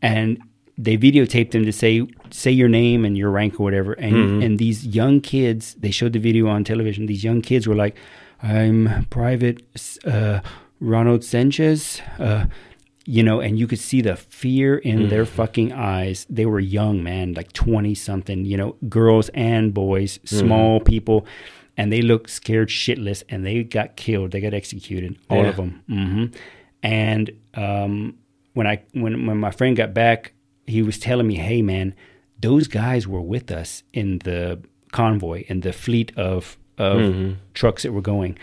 and they videotaped them to say say your name and your rank or whatever. And and these young kids, they showed the video on television. These young kids were like, "I'm Private uh, Ronald Sanchez." Uh, you know, and you could see the fear in their fucking eyes. They were young, man, like 20 something, you know, girls and boys, small people, and they looked scared shitless and they got killed. They got executed, all
Yeah.
of them. hmm And um, when I when when my friend got back, he was telling me, "Hey, man, those guys were with us in the convoy in the fleet of of trucks that were going."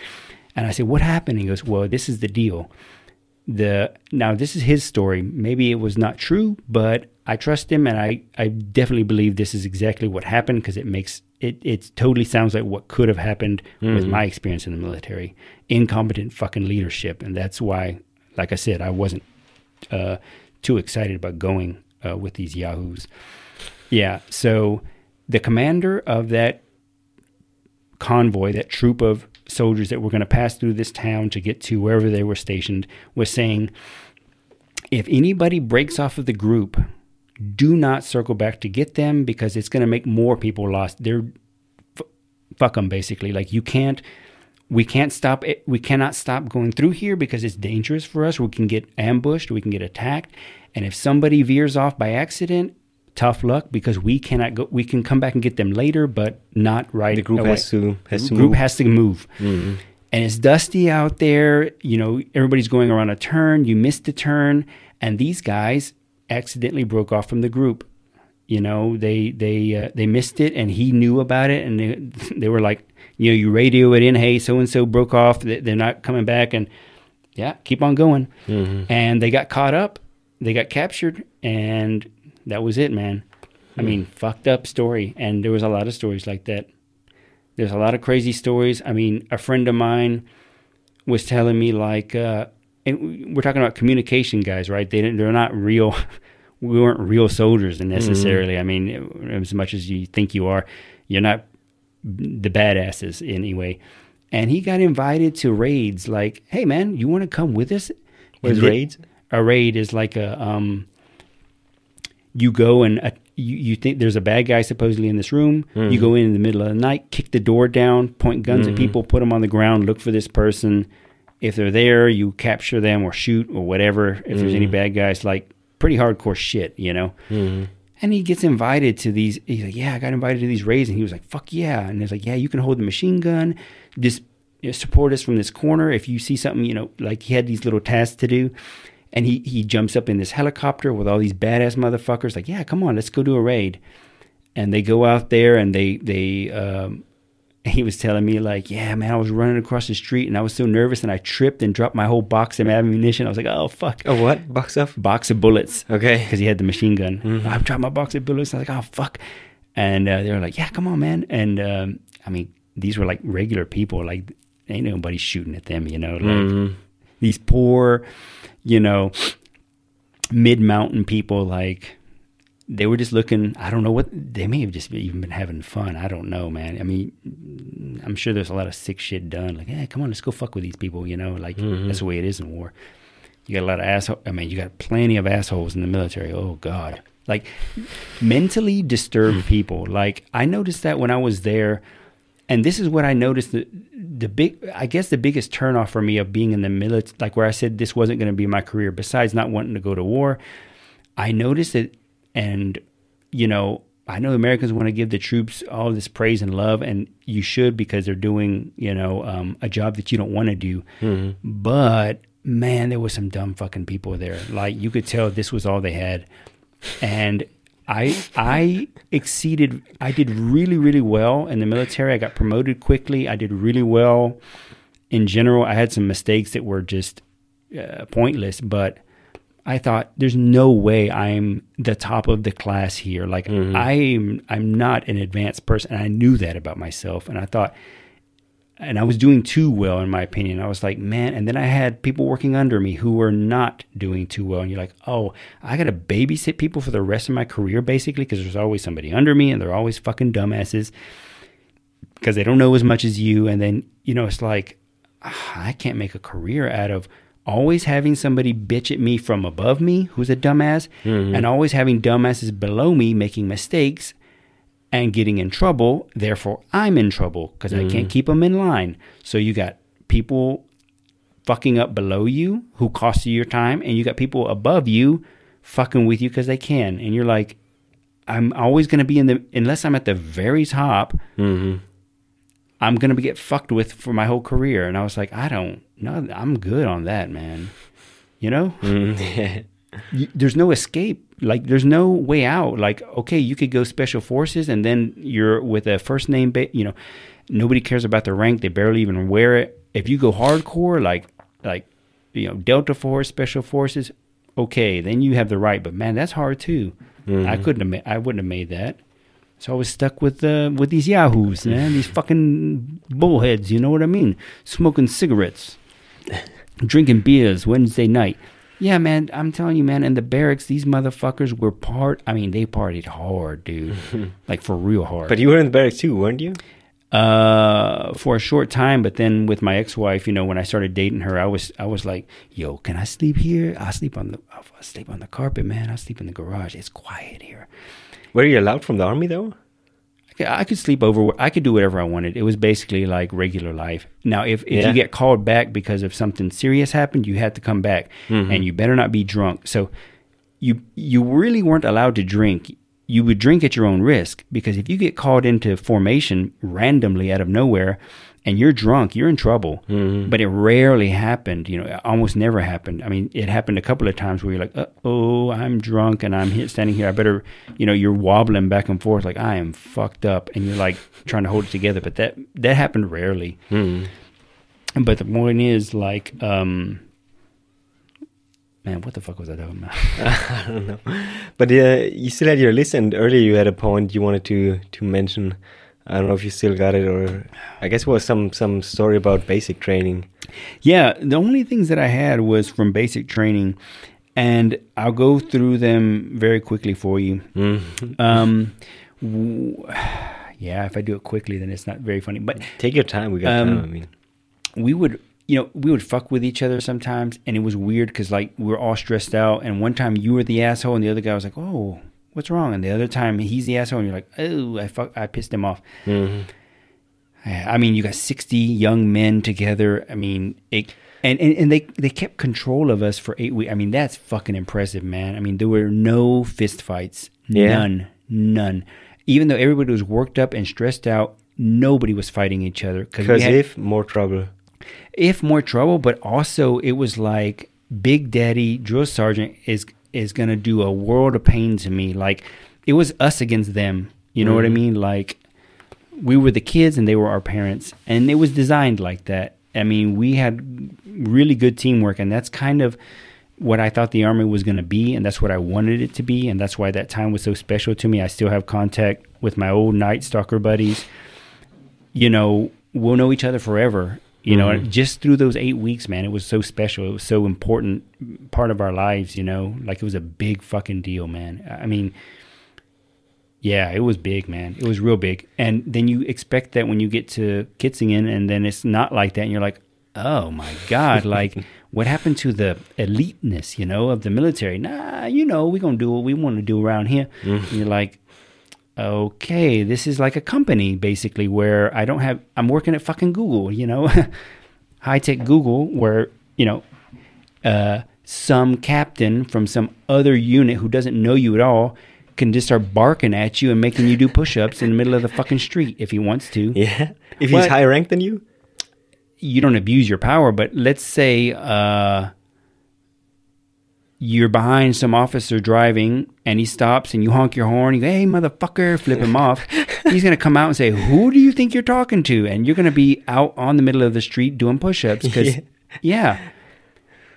And I said, "What happened?" He goes, "Well, this is the deal. The now this is his story. Maybe it was not true, but I trust him, and I I definitely believe this is exactly what happened because it makes it it totally sounds like what could have happened with my experience in the military, incompetent fucking leadership, and that's why, like I said, I wasn't uh, too excited about going uh, with these yahoos. Yeah, so the commander of that convoy, that troop of soldiers that were going to pass through this town to get to wherever they were stationed, was saying, if anybody breaks off of the group, do not circle back to get them because it's going to make more people lost. They're f- fuck them basically. Like you can't we can't stop it. We cannot stop going through here because it's dangerous for us. We can get ambushed. We can get attacked. And if somebody veers off by accident, tough luck because we cannot go. We can come back and get them later, but not right.
The group
away.
has to has to
group
move.
has to move. And it's dusty out there. You know, everybody's going around a turn. You missed the turn, and these guys accidentally broke off from the group. You know, they they uh, they missed it, and he knew about it, and they, they were like, you know, you radio it in, hey, so and so broke off. They- They're not coming back, and yeah, keep on going. And they got caught up. They got captured, and that was it, man. I mean, fucked up story. And there was a lot of stories like that. There's a lot of crazy stories. I mean, a friend of mine was telling me like, uh, and we're talking about communication guys, right? They didn't, they're not real. We weren't real soldiers necessarily. I mean, as much as you think you are, you're not the badasses anyway. And he got invited to raids. Like, hey man, you want to come with us?
What is raids?
A raid is like a um. You go and uh, you you think there's a bad guy supposedly in this room. You mm-hmm. go in in the middle of the night, kick the door down, point guns at mm-hmm. people, put them on the ground, look for this person. If they're there, you capture them or shoot or whatever. If there's any mm-hmm. bad guys, like pretty hardcore shit, you know. And he gets invited to these. He's like, "Yeah, I got invited to these raids," and he was like, "Fuck yeah!" And he's like, "Yeah, you can hold the machine gun. Just you know, support us from this corner. If you see something, you know, like he had these little tasks to do." And he he jumps up in this helicopter with all these badass motherfuckers. Like, "Yeah, come on, let's go do a raid." And they go out there, and they they. Um, he was telling me like, "Yeah, man, I was running across the street, and I was so nervous, and I tripped and dropped my whole box of ammunition. I was like, oh fuck."
Oh, what box of?
box of bullets
Okay.
because he had the machine gun. I've dropped my box of bullets. I was like, oh fuck, and uh, they were like, yeah, come on, man. And um, I mean, these were like regular people. Like, ain't nobody shooting at them, you know. Like these poor, you know, mid mountain people. Like they were just looking. I don't know what they may have just even been having fun. I don't know, man. I mean, I'm sure there's a lot of sick shit done. Like, hey, come on, let's go fuck with these people. You know, like mm-hmm. that's the way it is in war. You got a lot of asshole. I mean, you got plenty of assholes in the military. Oh God, like mentally disturbed mm-hmm. people. Like I noticed that when I was there, and this is what I noticed. The the big, I guess, the biggest turnoff for me of being in the military, like where I said this wasn't going to be my career. Besides not wanting to go to war, I noticed it, and you know, I know Americans want to give the troops all this praise and love, and you should because they're doing, you know, um, a job that you don't want to do. But man, there was some dumb fucking people there. Like you could tell this was all they had, and I I exceeded. I did really really well in the military. I got promoted quickly. I did really well in general. I had some mistakes that were just uh, pointless, but I thought there's no way I'm the top of the class here. Like I'm I'm not an advanced person and I knew that about myself and I thought and I was doing too well in my opinion. I was like, man, and then I had people working under me who were not doing too well and you're like, "Oh, I got to babysit people for the rest of my career basically because there's always somebody under me and they're always fucking dumbasses because they don't know as much as you and then, you know, it's like ah, I can't make a career out of always having somebody bitch at me from above me who's a dumbass and always having dumbasses below me making mistakes and getting in trouble therefore i'm in trouble because i can't keep them in line so you got people fucking up below you who cost you your time and you got people above you fucking with you because they can and you're like i'm always going to be in the unless i'm at the very top I'm gonna get fucked with for my whole career. And I was like, I don't know, I'm good on that, man. You know,
Mm,
You- there's no escape. Like, there's no way out. Like, okay, you could go special forces, and then you're with a first name. Ba- you know, nobody cares about the rank. They barely even wear it. If you go hardcore, like, like, you know, Delta Force, Special Forces, okay, then you have the right. But man, that's hard too. I couldn't have. Ma- I wouldn't have made that. So I was stuck with uh, with these yahoos, man, these fucking bullheads. You know what I mean? Smoking cigarettes, drinking beers Wednesday night. Yeah, man, I'm telling you, man. In the barracks, these motherfuckers were part. I mean, they partied hard, dude, like for real hard.
But you were in the barracks too, weren't you?
uh, for a short time, but then with my ex-wife, you know, when I started dating her, I was I was like, "Yo, can I sleep here? I'll sleep on the I'll sleep on the carpet, man. I'll sleep in the garage. It's quiet here."
Were you allowed from the army though?
I could sleep over. I could do whatever I wanted. It was basically like regular life. Now, if, if
Yeah.
you get called back because of something serious happened, you had to come back, mm-hmm. and you better not be drunk. So, you you really weren't allowed to drink. You would drink at your own risk because if you get called into formation randomly out of nowhere, and you're drunk, you're in trouble. But it rarely happened. You know, it almost never happened. I mean, it happened a couple of times where you're like, "Oh, I'm drunk and I'm here standing here. I better," you know, you're wobbling back and forth like I am fucked up, and you're like trying to hold it together. But that that happened rarely. But the point is, like, um, man, what the fuck was I talking about?
I don't know. But uh, you still had your list, and earlier you had a point you wanted to to mention. I don't know if you still got it, or I guess it was some some story about basic training.
Yeah, the only things that I had was from basic training, and I'll go through them very quickly for you. Um, w- yeah, if I do it quickly, then it's not very funny. But
Take your time. We got
Um,
time. I mean,
we would, you know, we would fuck with each other sometimes, and it was weird because like we were all stressed out, and one time you were the asshole, and the other guy was like, "Oh, what's wrong?" And the other time he's the asshole, and you're like, "Oh, I fuck, I pissed him off." Mm-hmm. I mean, you got 60 young men together. I mean, it, and, and, and they, they kept control of us for eight weeks. I mean, that's fucking impressive, man. I mean, there were no fist fights.
Yeah.
None. None. Even though everybody was worked up and stressed out, nobody was fighting each other.
Because if more trouble.
if more trouble, but also it was like Big Daddy Drill Sergeant is is gonna do a world of pain to me. Like it was us against them. You know what I mm-hmm. mean? Like we were the kids and they were our parents, and it was designed like that. I mean, we had really good teamwork, and that's kind of what I thought the army was going to be, and that's what I wanted it to be, and that's why that time was so special to me. I still have contact with my old Night Stalker buddies. You know, we'll know each other forever. You know, mm-hmm. just through those eight weeks, man, it was so special. It was so important part of our lives. You know, like it was a big fucking deal, man. I mean, yeah, it was big, man. It was real big. And then you expect that when you get to Kitzingen, and then it's not like that, and you're like, oh my god, like what happened to the eliteness, you know, of the military? Nah, you know, we're gonna do what we want to do around here. Mm-hmm. And you're like, okay, this is like a company basically where I don't have. I'm working at fucking Google, you know, high tech Google, where you know uh, some captain from some other unit who doesn't know you at all can just start barking at you and making you do push-ups in the middle of the fucking street if he wants to.
Yeah. If he's higher ranked than you.
You don't abuse your power, but let's say uh, you're behind some officer driving and he stops and you honk your horn. You go, "Hey, motherfucker!" Flip him off. He's gonna come out and say, "Who do you think you're talking to?" And you're gonna be out on the middle of the street doing push-ups because,
Yeah.
yeah.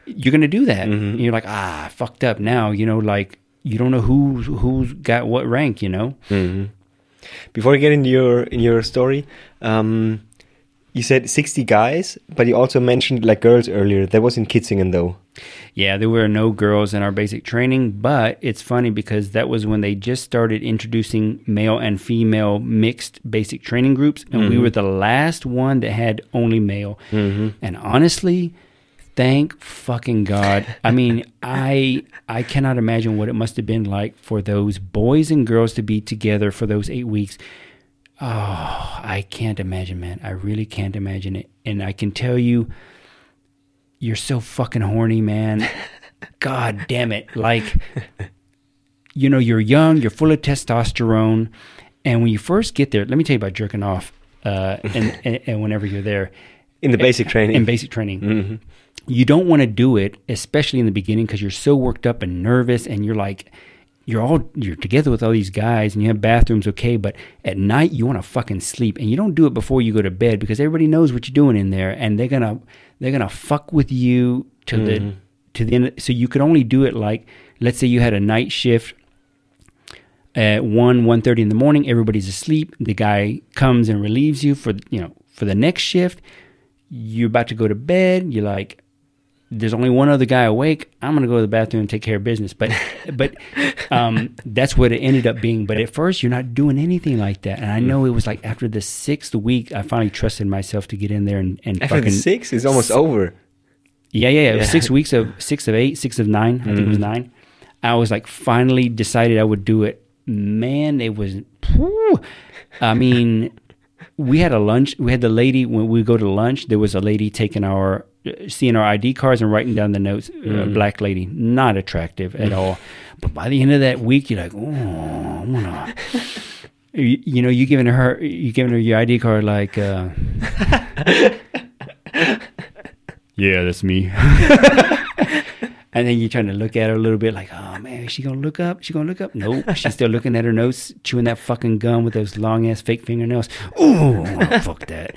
you're gonna do that. And you're like, ah, fucked up now. You know, like you don't know who's who's got what rank. You know,
Before we get into your in your story, um, you said sixty guys, but you also mentioned like girls earlier. That was in Kitzingen though.
yeah, there were no girls in our basic training, but it's funny because that was when they just started introducing male and female mixed basic training groups, and we mm-hmm. were the last one that had only male. Mm-hmm. And honestly, thank fucking god. I mean, I I cannot imagine what it must have been like for those boys and girls to be together for those eight weeks. Oh, I can't imagine, man. I really can't imagine it. And I can tell you, you're so fucking horny, man. God damn it. Like, you know, you're young, you're full of testosterone. And when you first get there, let me tell you about jerking off. Uh, and, and, and whenever you're there,
In the basic training.
in basic training, you don't want to do it, especially in the beginning, because you're so worked up and nervous, and you're like, you're all you're together with all these guys, and you have bathrooms, okay, but at night you want to fucking sleep, and you don't do it before you go to bed because everybody knows what you're doing in there, and they're gonna they're gonna fuck with you to the mm-hmm. to the end. So you could only do it like, let's say you had a night shift at 1 1.30 in the morning everybody's asleep the guy comes and relieves you for you know for the next shift you're about to go to bed you're like there's only one other guy awake i'm going to go to the bathroom and take care of business but but um, that's what it ended up being but at first you're not doing anything like that and i know it was like after the sixth week i finally trusted myself to get in there and, and
After
fucking
the six, is almost over.
yeah, yeah, yeah. It was
Yeah.
six weeks of six of eight, six of nine. I think it was nine. I was like finally decided I would do it. Man, it was. whew. I mean, we had a lunch. We had the lady when we go to lunch. There was a lady taking our, uh, seeing our ID cards and writing down the notes. A black lady, not attractive at all. But by the end of that week, you're like, oh, I wanna. You, you know, you giving her, you giving her your ID card, like, uh, yeah, that's me. And then you're trying to look at her a little bit like, oh man, is she gonna look up? She gonna look up? Nope. She's still looking at her notes, chewing that fucking gum with those long ass fake fingernails. Ooh, fuck that.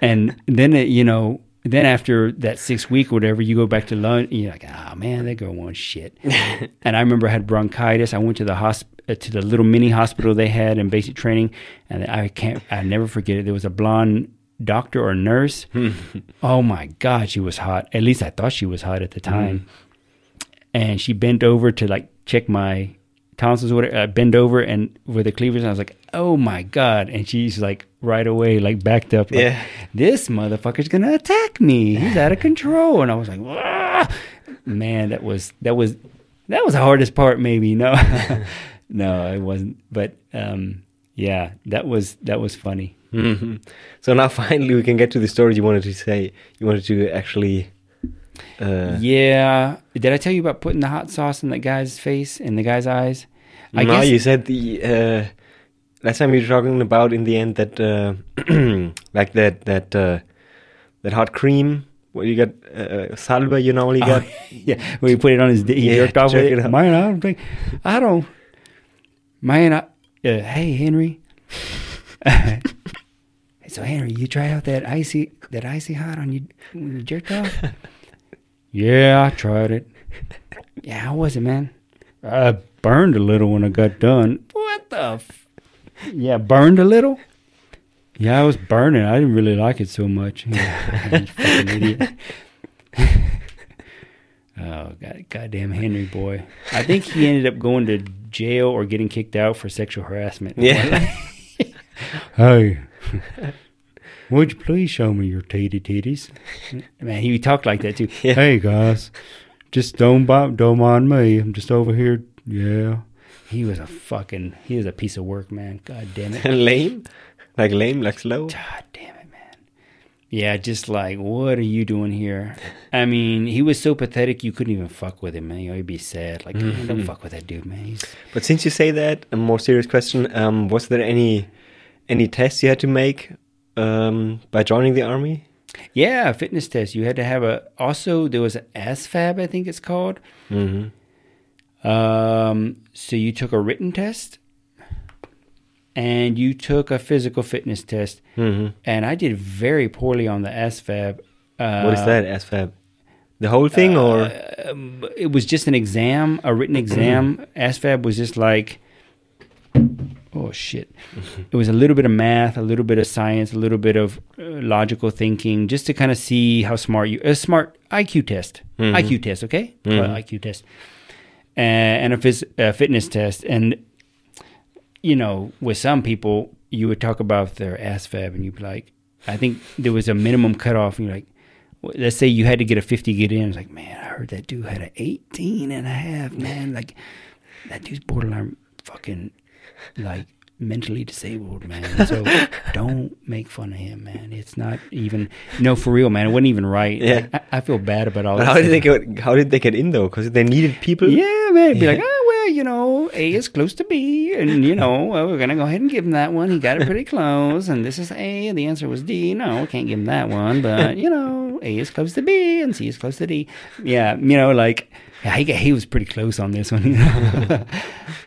And then it, you know, then after that six week or whatever, you go back to lunch. And you're like, oh man, that girl wants shit. and I remember I had bronchitis. I went to the hosp- uh, to the little mini hospital they had in basic training, and I can't, I never forget it. There was a blonde doctor or nurse. Hmm. oh my god, she was hot. At least I thought she was hot at the hmm. time and she bent over to like check my tonsils or whatever. I bend over and with the cleavers, and I was like, "Oh my god!" And she's like right away, like backed up. Like,
Yeah.
this motherfucker's gonna attack me. He's out of control. And I was like, "Ah!" man, that was that was that was the hardest part. Maybe no, no, it wasn't. But um, yeah, that was that was funny.
hmm So now finally we can get to the story you wanted to say. You wanted to actually. Uh,
Yeah, did I tell you about putting the hot sauce in that guy's face in the guy's eyes? I
no,
guess
you said the uh, last time you were talking about in the end that uh, like that that uh, that hot cream. What you got? Uh, salva, you normally got.
yeah, when you put it on his, dick, he
Yeah,
jerked off with it.
it.
Man, I don't think, I don't, man, I, uh, hey Henry, so Henry, you try out that icy, that icy hot on you when you jerked off? yeah, I tried it. Yeah, how was it, man? I burned a little when I got done. What the? F- yeah, burned a little. Yeah, I was burning. I didn't really like it so much. fucking idiot. Oh, God, goddamn Henry boy. I think he ended up going to jail or getting kicked out for sexual harassment.
Yeah.
hey, would you please show me your titty titties? Man, he talked like that too.
Yeah.
Hey guys, just don't bop, don't mind me. I'm just over here. Yeah. He was a fucking. He was a piece of work, man. God damn it.
lame, like lame, like slow.
God damn it, man. Yeah, just like, what are you doing here? I mean, he was so pathetic you couldn't even fuck with him, man. You know, he'd be sad. Like, man, don't fuck with that dude, man. He's
But since you say that, a more serious question: um, Was there any any tests you had to make um, by joining the army?
yeah, a fitness test. You had to have a. Also, there was an ASVAB, I think it's called.
hmm
Um, so you took a written test, and you took a physical fitness test.
hmm
And I did very poorly on the ASVAB. Uh,
what is that, ASVAB? The whole thing, or
um, it was just an exam, a written exam. ASVAB was just like, oh shit. it was a little bit of math, a little bit of science, a little bit of uh, logical thinking, just to kind of see how smart you. A smart IQ test,
Mhm.
IQ test, okay,
Mhm.
IQ test, uh, and a, phys- a fitness test. And you know, with some people, you would talk about their ASVAB, and you'd be like, I think there was a minimum cutoff, and you're like let's say you had to get a 50 to get in. It's like, man, I heard that dude had an 18 and a half, man. Like, that dude's borderline fucking, like, mentally disabled, man. So don't make fun of him, man. It's not even, no, for real, man. It wasn't even right.
Yeah.
Like, I, I feel bad about all
but
this
how did they get? How did they get in though? Because they needed people.
Yeah, man. Be like, oh, well, you know, A is close to B. And, you know, well, we're going to go ahead and give him that one. He got it pretty close. And this is A. And the answer was D. No, we can't give him that one. But, you know, A is close to B and C is close to D. Yeah, you know, like, yeah, he, he was pretty close on this one. You know?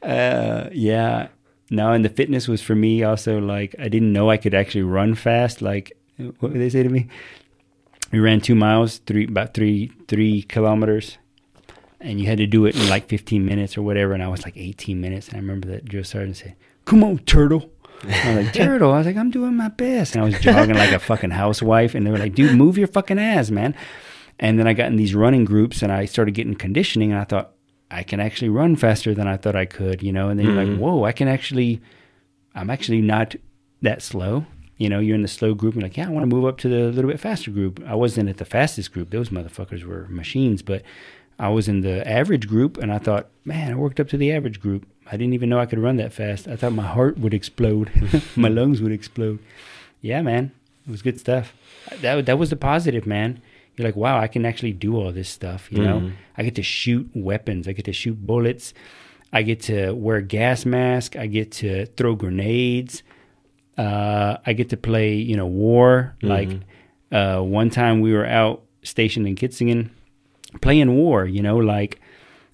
uh, yeah. No, and the fitness was for me also like, I didn't know I could actually run fast. Like, what would they say to me? We ran two miles, three about three three kilometers and you had to do it in like 15 minutes or whatever. And I was like 18 minutes. And I remember that drill sergeant said, Come on, turtle. I was like, Turtle. I was like, I'm doing my best. And I was jogging like a fucking housewife. And they were like, Dude, move your fucking ass, man. And then I got in these running groups and I started getting conditioning. And I thought, I can actually run faster than I thought I could, you know? And then you're like, hmm. Whoa, I can actually, I'm actually not that slow. You know, you're in the slow group. You're like, yeah, I want to move up to the little bit faster group. I wasn't at the fastest group. Those motherfuckers were machines, but I was in the average group, and I thought, man, I worked up to the average group. I didn't even know I could run that fast. I thought my heart would explode, my lungs would explode. Yeah, man, it was good stuff. That that was the positive, man. You're like, wow, I can actually do all this stuff. You know,
Mhm.
I get to shoot weapons. I get to shoot bullets. I get to wear gas mask. I get to throw grenades. Uh, I get to play, you know, war. Like uh, one time we were out stationed in Kitzingen playing war. You know, like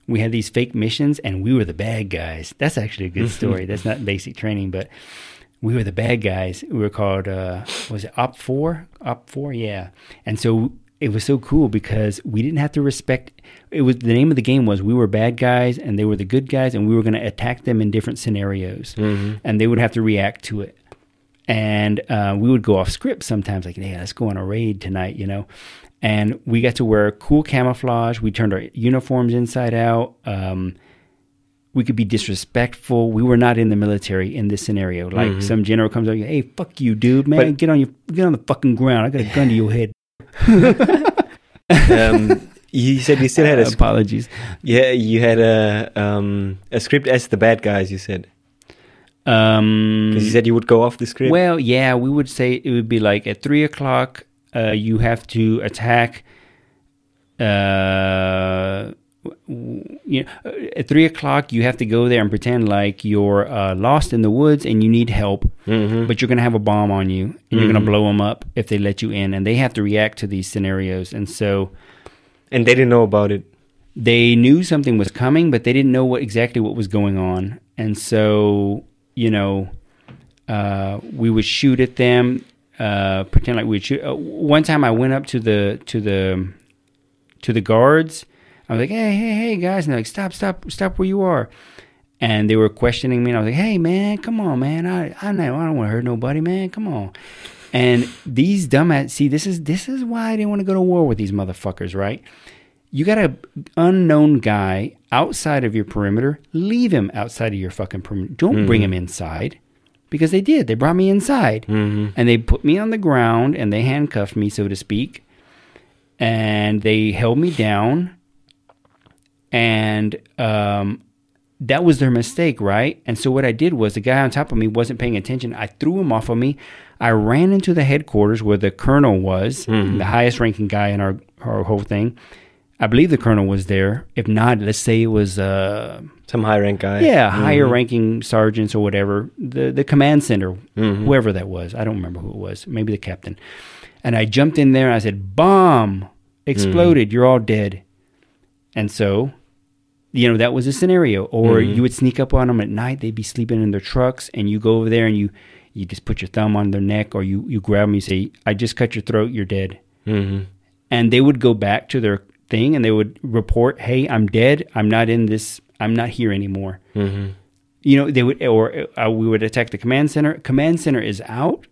we had these fake missions and we were the bad guys. That's actually a good story. That's not basic training, but we were the bad guys. We were called uh, was it OPFOR? Op Four, yeah. And so it was so cool because we didn't have to respect. It was the name of the game was we were bad guys and they were the good guys, and we were going to attack them in different scenarios, and they would have to react to it. And uh, we would go off script sometimes, like, "Hey, let's go on a raid tonight," you know. And we got to wear cool camouflage. We turned our uniforms inside out. Um, we could be disrespectful. We were not in the military in this scenario. Like some general comes up, hey, fuck you, dude, man,
But-
get on your get on the fucking ground. I got a gun to your head.
um, you said you still had a sc-
apologies.
yeah you had a um a script as the bad guys. You said
Um,
because you said you would go off the script.
well, yeah, we would say it would be like at three o'clock. Uh, you have to attack. Uh, w- you know, uh, at three o'clock, you have to go there and pretend like you're uh, lost in the woods and you need help.
Mhm.
but you're going to have a bomb on you and you're going to blow them up if they let you in and they have to react to these scenarios and so
and they didn't know about it.
they knew something was coming but they didn't know what exactly what was going on and so you know uh, we would shoot at them uh, pretend like we'd shoot uh, one time i went up to the to the to the guards i was like hey hey hey guys. And they're like stop stop stop where you are. And they were questioning me. And i was like hey man come on man. I i know. I don't want to hurt nobody man. Come on. And these dumbass see this is this is why i didn't want to go to war with these motherfuckers right? You got a unknown guy outside of your perimeter leave him outside of your fucking perimeter don't bring him inside. Because they did. They brought me inside.
Mhm.
and they put me on the ground and they handcuffed me so to speak. And they held me down and um, that was their mistake right and so what i did was the guy on top of me wasn't paying attention i threw him off of me i ran into the headquarters where the colonel was the highest ranking guy in our, our whole thing i believe the colonel was there if not let's say it was uh,
Some high rank guy.
yeah, higher ranking sergeants or whatever, the the command center,
Mm-hmm.
whoever that was. I don't remember who it was. Maybe the captain. And I jumped in there and I said, "Bomb exploded.
Mm-hmm.
You're all dead." And so, you know, that was a scenario. Or
Mm-hmm.
you would sneak up on them at night. They'd be sleeping in their trucks, and you go over there and you you just put your thumb on their neck, or you you grab them. You say, "I just cut your throat. You're dead."
hmm
and they would go back to their thing and they would report, "Hey, I'm dead. I'm not in this. I'm not here anymore."
hmm
You know, they would, or uh, we would attack the command center. Command center is out,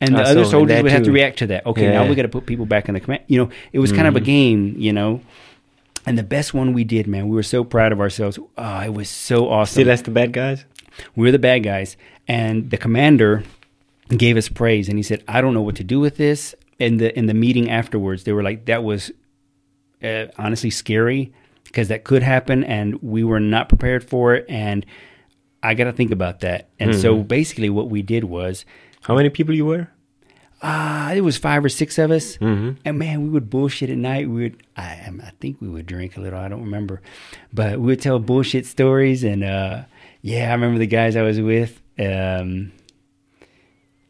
and the
Ah,
other
so
soldiers would have to react to that. Okay, now
Yeah. Mm-hmm.
we got to put people back in the command. You know, it was kind of a game. You know, and the best one we did, man, we were so proud of ourselves. Oh, it was so awesome.
Still as the bad guys.
we were the bad guys, and the commander gave us praise, and he said, "I don't know what to do with this." In the in the meeting afterwards, they were like, "That was uh, honestly scary because that could happen, and we were not prepared for it." And I got to think about that. And so basically, what we did was,
How many people you were?
Ah, it was five or six of us,
Mm-hmm.
and man, we would bullshit at night. We would, I, I think we would drink a little. I don't remember, but we would tell bullshit stories. And uh, yeah, I remember the guys I was with. Um,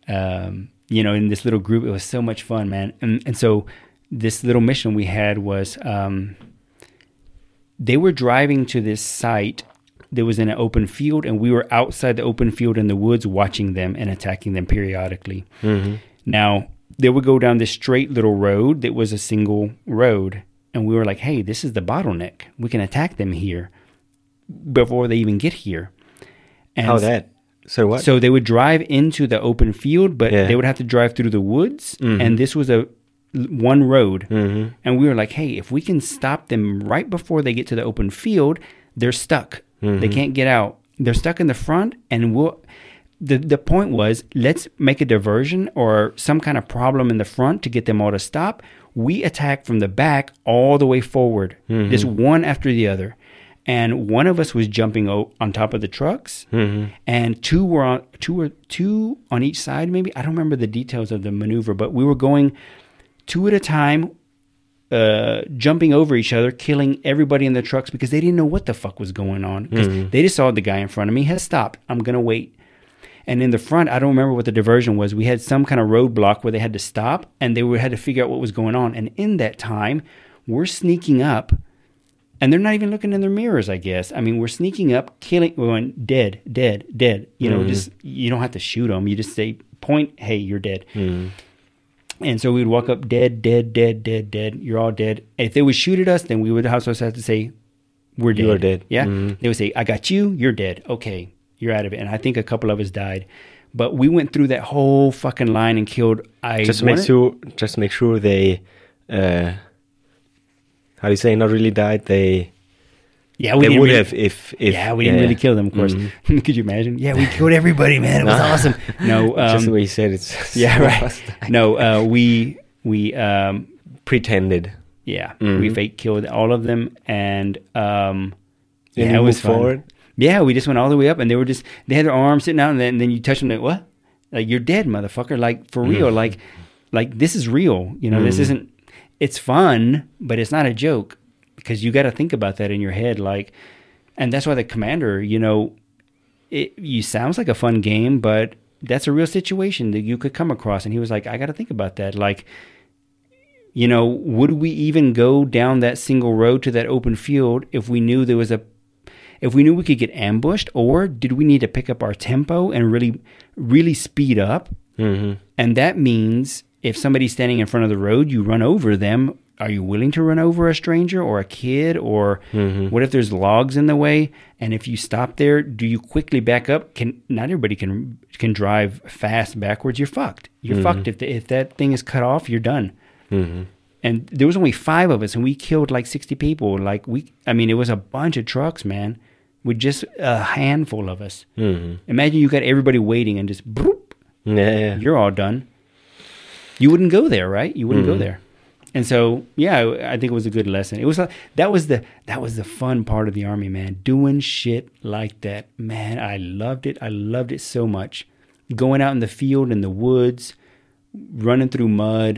um, you know, in this little group, it was so much fun, man. And and so this little mission we had was um, they were driving to this site that was in an open field, and we were outside the open field in the woods watching them and attacking them periodically.
Mm-hmm.
Now, they would go down this straight little road that was a single road. And we were like, hey, this is the bottleneck. We can attack them here before they even get here. And
How that? So what?
So they would drive into the open field, but
Yeah.
they would have to drive through the woods.
Mhm.
And this was a one road.
hmm
And we were like, hey, if we can stop them right before they get to the open field, they're stuck. They
Mhm.
can't get out. They're stuck in the front, and we'll. The, the point was let's make a diversion or some kind of problem in the front to get them all to stop. we attack from the back all the way forward, mm-hmm. just one after the other. And one of us was jumping o- on top of the trucks, mm-hmm. and two were on two were two on each side. Maybe I don't remember the details of the maneuver, but we were going two at a time, uh, jumping over each other, killing everybody in the trucks because they didn't know what the fuck was going on. Because mm-hmm. they just saw the guy in front of me has stopped. I'm gonna wait. And in the front, I don't remember what the diversion was. We had some kind of roadblock where they had to stop and they were, had to figure out what was going on. And in that time, we're sneaking up, and they're not even looking in their mirrors. I guess. I mean, we're sneaking up, killing, going dead, dead, dead. You know, just you don't have to shoot them. You just say point, hey, you're dead. And so we would walk up dead, dead, dead, dead, dead. You're all dead. If they would shoot at us, then we would also have to say, we're dead.
You are dead.
Yeah.
Mhm.
They would say, I got you. You're dead. Okay. You're out of it. And I think a couple of us died. But we went through that whole fucking line and killed. I
just make sure, just make sure they, uh, how do you say, not really died. They
Yeah, we
would
really-
have if if
yeah, we didn't really kill them, of course.
Mhm.
Could you imagine? Yeah, we killed everybody, man. It was awesome. No,
just the
um,
way you said it.
yeah, right. No, uh, we we um,
Pretended.
yeah, we
Mhm.
fake killed all of them, and um,
Then
yeah, it was
forward?
Yeah, we just went all the way up, and they were just they had their arms sitting out, and then, and then you touch them, like what? Like you're dead, motherfucker! Like for real, like like this is real. You know, this
Mhm.
isn't. It's fun, but it's not a joke because you got to think about that in your head, like, and that's why the commander, you know, it you sounds like a fun game, but that's a real situation that you could come across. And he was like, I got to think about that, like. You know, would we even go down that single road to that open field if we knew there was a if we knew we could get ambushed or did we need to pick up our tempo and really really speed up?
Hmm
and that means if somebody's standing in front of the road you run over them. Are you willing to run over a stranger or a kid? Or
Mhm.
what if there's logs in the way? And if you stop there do you quickly back up? Can not everybody can can drive fast backwards. You're fucked. You're fucked. If the, if that thing is cut off you're done.
Hmm
and there was only five of us and we killed like 60 people. Like we i mean it was a bunch of trucks man with just a handful of us.
Hmm
imagine you got everybody waiting and just broop,
Yeah,
you're all done. You wouldn't go there right? You wouldn't go
Mhm.
there. And so yeah i think it was a good lesson. It was a, that was the that was the fun part of the army man. Doing shit like that man i loved it. I loved it so much. Going out in the field in the woods running through mud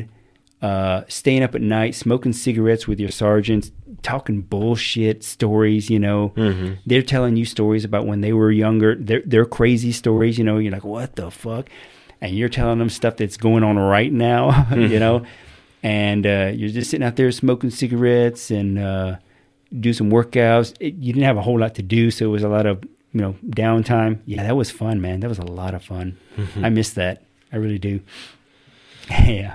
uh, staying up at night smoking cigarettes with your sergeants talking bullshit stories you know?
Mhm.
they're telling you stories about when they were younger. They're, they're crazy stories you know? You're like what the fuck? And you're telling them stuff that's going on right now you know? And uh, you're just sitting out there smoking cigarettes and uh, do some workouts. It, you didn't have a whole lot to do so it was a lot of you know downtime. Yeah that was fun man. That was a lot of fun. I miss that. I really do. Yeah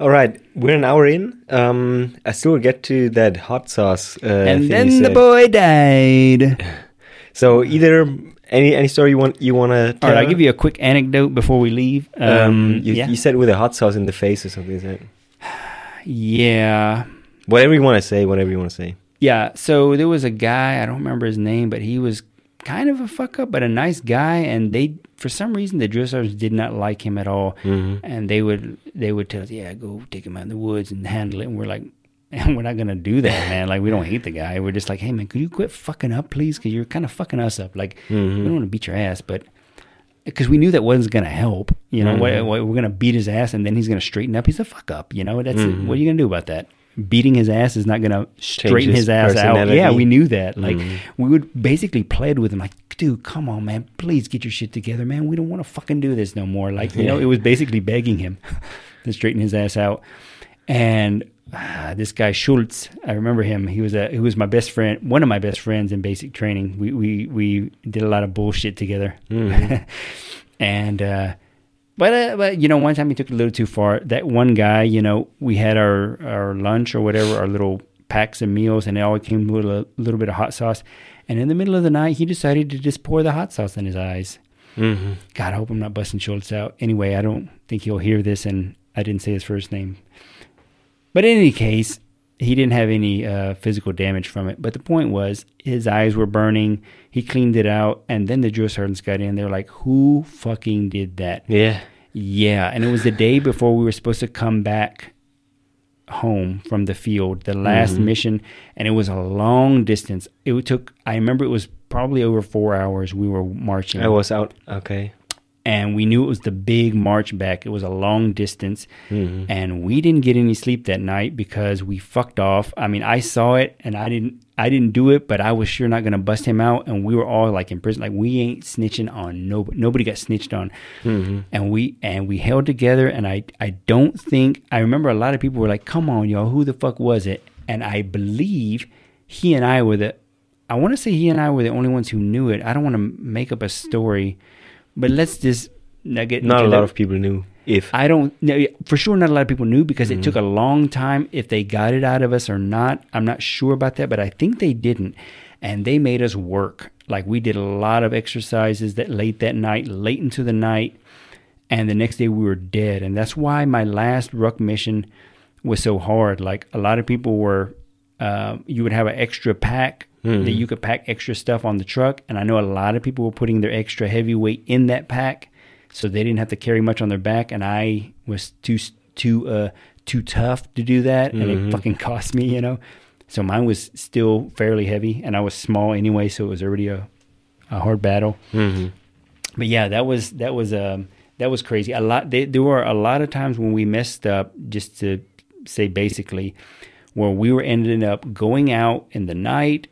All right, we're an hour in. Um, I still get to that hot sauce. Uh,
and then the boy died
So either any any story you want you want to
all
tell?
right i'll give you a quick anecdote before we leave um,
Um, you,
yeah
you said with a hot sauce in the face or something. Is that
yeah
whatever you want to say? Whatever you want to say.
Yeah, so there was a guy, I don't remember his name, but he was kind of a fuck up, but a nice guy, and they for some reason the drill sergeants did not like him at all.
Mhm.
And they would they would tell us, Yeah, go take him out in the woods and handle it and we're like and we're not gonna do that, man. Like we don't hate the guy. We're just like, hey man, could you quit fucking up, please? Because you're kind of fucking us up. Like
Mhm.
we don't want to beat your ass, but because we knew that wasn't gonna help. You know, what,
Mhm.
what, we're gonna beat his ass and then he's gonna straighten up. He's a fuck up. You know, that's
Mhm.
what are you gonna do about that? Beating his ass is not gonna straighten
his
his, ass out. Yeah, we knew that. Like
Mhm.
we would basically pled with him, like, dude, come on, man, please get your shit together, man. We don't want to fucking do this no more. Like, you know, it was basically begging him to straighten his ass out. And ah, this guy Schultz, I remember him. He was a he was my best friend, one of my best friends in basic training. We we we did a lot of bullshit together,
Mhm.
and. uh but, uh, but you know, one time he took it a little too far. That one guy, you know, we had our, our lunch or whatever, our little packs of meals, and it all came with a little bit of hot sauce. And in the middle of the night, he decided to just pour the hot sauce in his eyes.
Mhm.
God, I hope I'm not busting Schultz out. Anyway, I don't think he'll hear this, and I didn't say his first name. But in any case, he didn't have any uh, physical damage from it. But the point was, his eyes were burning. He cleaned it out, and then the drill sergeants got in. They're like, "Who fucking did that?"
Yeah.
Yeah, and it was the day before we were supposed to come back home from the field, the last mm-hmm. mission, and it was a long distance. It took. I remember it was probably over four hours. We were marching
I was out. Okay.
And we knew it was the big march back. It was a long distance,
Mhm.
and we didn't get any sleep that night because we fucked off. I mean, I saw it, and I didn't. I didn't do it, but I was sure not gonna bust him out, and we were all like in prison. Like we ain't snitching on nobody. Nobody got snitched on,
Mhm.
and we and we held together. And I I don't think I remember a lot of people were like, "Come on, y'all, who the fuck was it?" And I believe he and I were the. I want to say he and I were the only ones who knew it. I don't want to make up a story, but let's just not get
Not a lot
that.
of people knew if.
I don't no, for sure. Not a lot of people knew because it took a long time. If they got it out of us or not, I'm not sure about that. But I think they didn't, and they made us work. Like we did a lot of exercises that late that night, late into the night, and the next day we were dead. And that's why my last ruck mission was so hard. Like a lot of people were, uh, you would have an extra pack that you could pack extra stuff on the truck, and I know a lot of people were putting their extra heavy weight in that pack so they didn't have to carry much on their back. And i was too too uh too tough to do that and it fucking cost me you know? So mine was still fairly heavy and i was small anyway so it was already a, a hard battle.
Mhm.
but yeah that was that was um that was crazy. A lot they, there were a lot of times when we messed up just to say basically where we were ending up going out in the night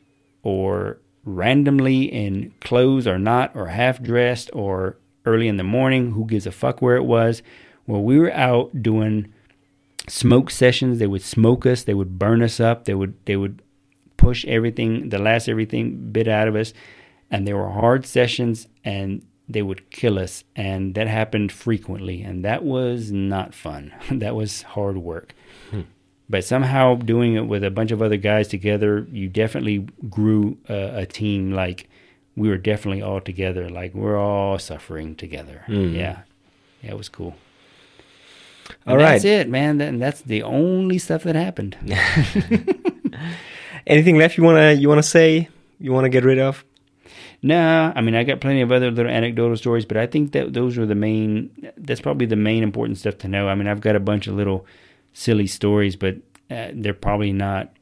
or randomly in clothes or not or half dressed or early in the morning who gives a fuck where it was. Well, we were out doing smoke sessions. They would smoke us. They would burn us up. They would they would push everything the last everything bit out of us. And they were hard sessions and they would kill us. And that happened frequently. And that was not fun. That was hard work hmm. But somehow doing it with a bunch of other guys together you definitely grew a, a team like we were definitely all together like we're all suffering together hmm. yeah yeah it was cool
All
And
right.
that's it man that, and that's the only stuff that happened
Anything left you wanna you wanna say? You wanna get rid of?
Nah, I mean, I got plenty of other little anecdotal stories, but I think that those are the main. That's probably the main important stuff to know. I mean, I've got a bunch of little silly stories, but uh, they're probably not.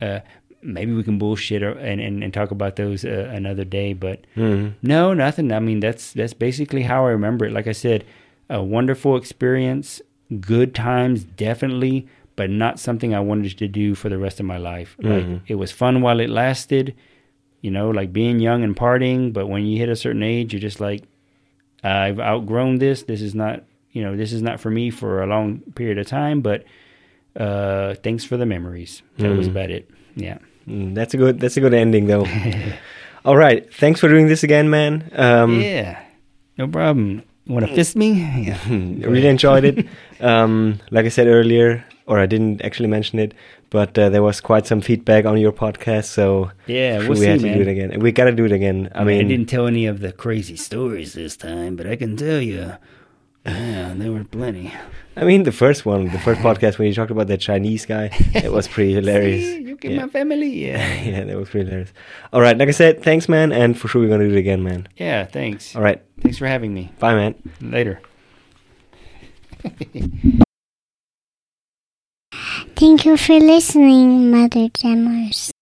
Uh, maybe we can bullshit or, and, and and talk about those uh, another day. But
Mhm.
no, nothing. I mean, that's that's basically how I remember it. Like I said, a wonderful experience, good times, definitely, but not something I wanted to do for the rest of my life. Like
Mhm.
it was fun while it lasted, you know, like being young and partying. But when you hit a certain age, you're just like, I've outgrown this. This is not, you know, this is not for me for a long period of time. But uh, thanks for the memories. That was
Mhm.
about it. Yeah.
Mm, that's a good that's a good ending though. All right. Thanks for doing this again, man. Um
yeah. No problem. Want to fist me? Yeah.
Really enjoyed it. Um, like I said earlier, or I didn't actually mention it, but uh, there was quite some feedback on your podcast, so
Yeah,
we
we'll see,
had to
man.
do it again. We got to do it again. I
I
mean,
didn't tell any of the crazy stories this time, but I can tell you, yeah, there were plenty.
I mean, the first one, the first podcast when you talked about that Chinese guy, it was pretty hilarious.
See, you get
yeah.
my family. Yeah.
yeah, that was pretty hilarious. All right, like I said, thanks, man, and for sure we're gonna do it again, man.
Yeah. Thanks.
All right,
Thanks for having me.
bye, man.
Later.
Thank you for listening, Mother Jammers.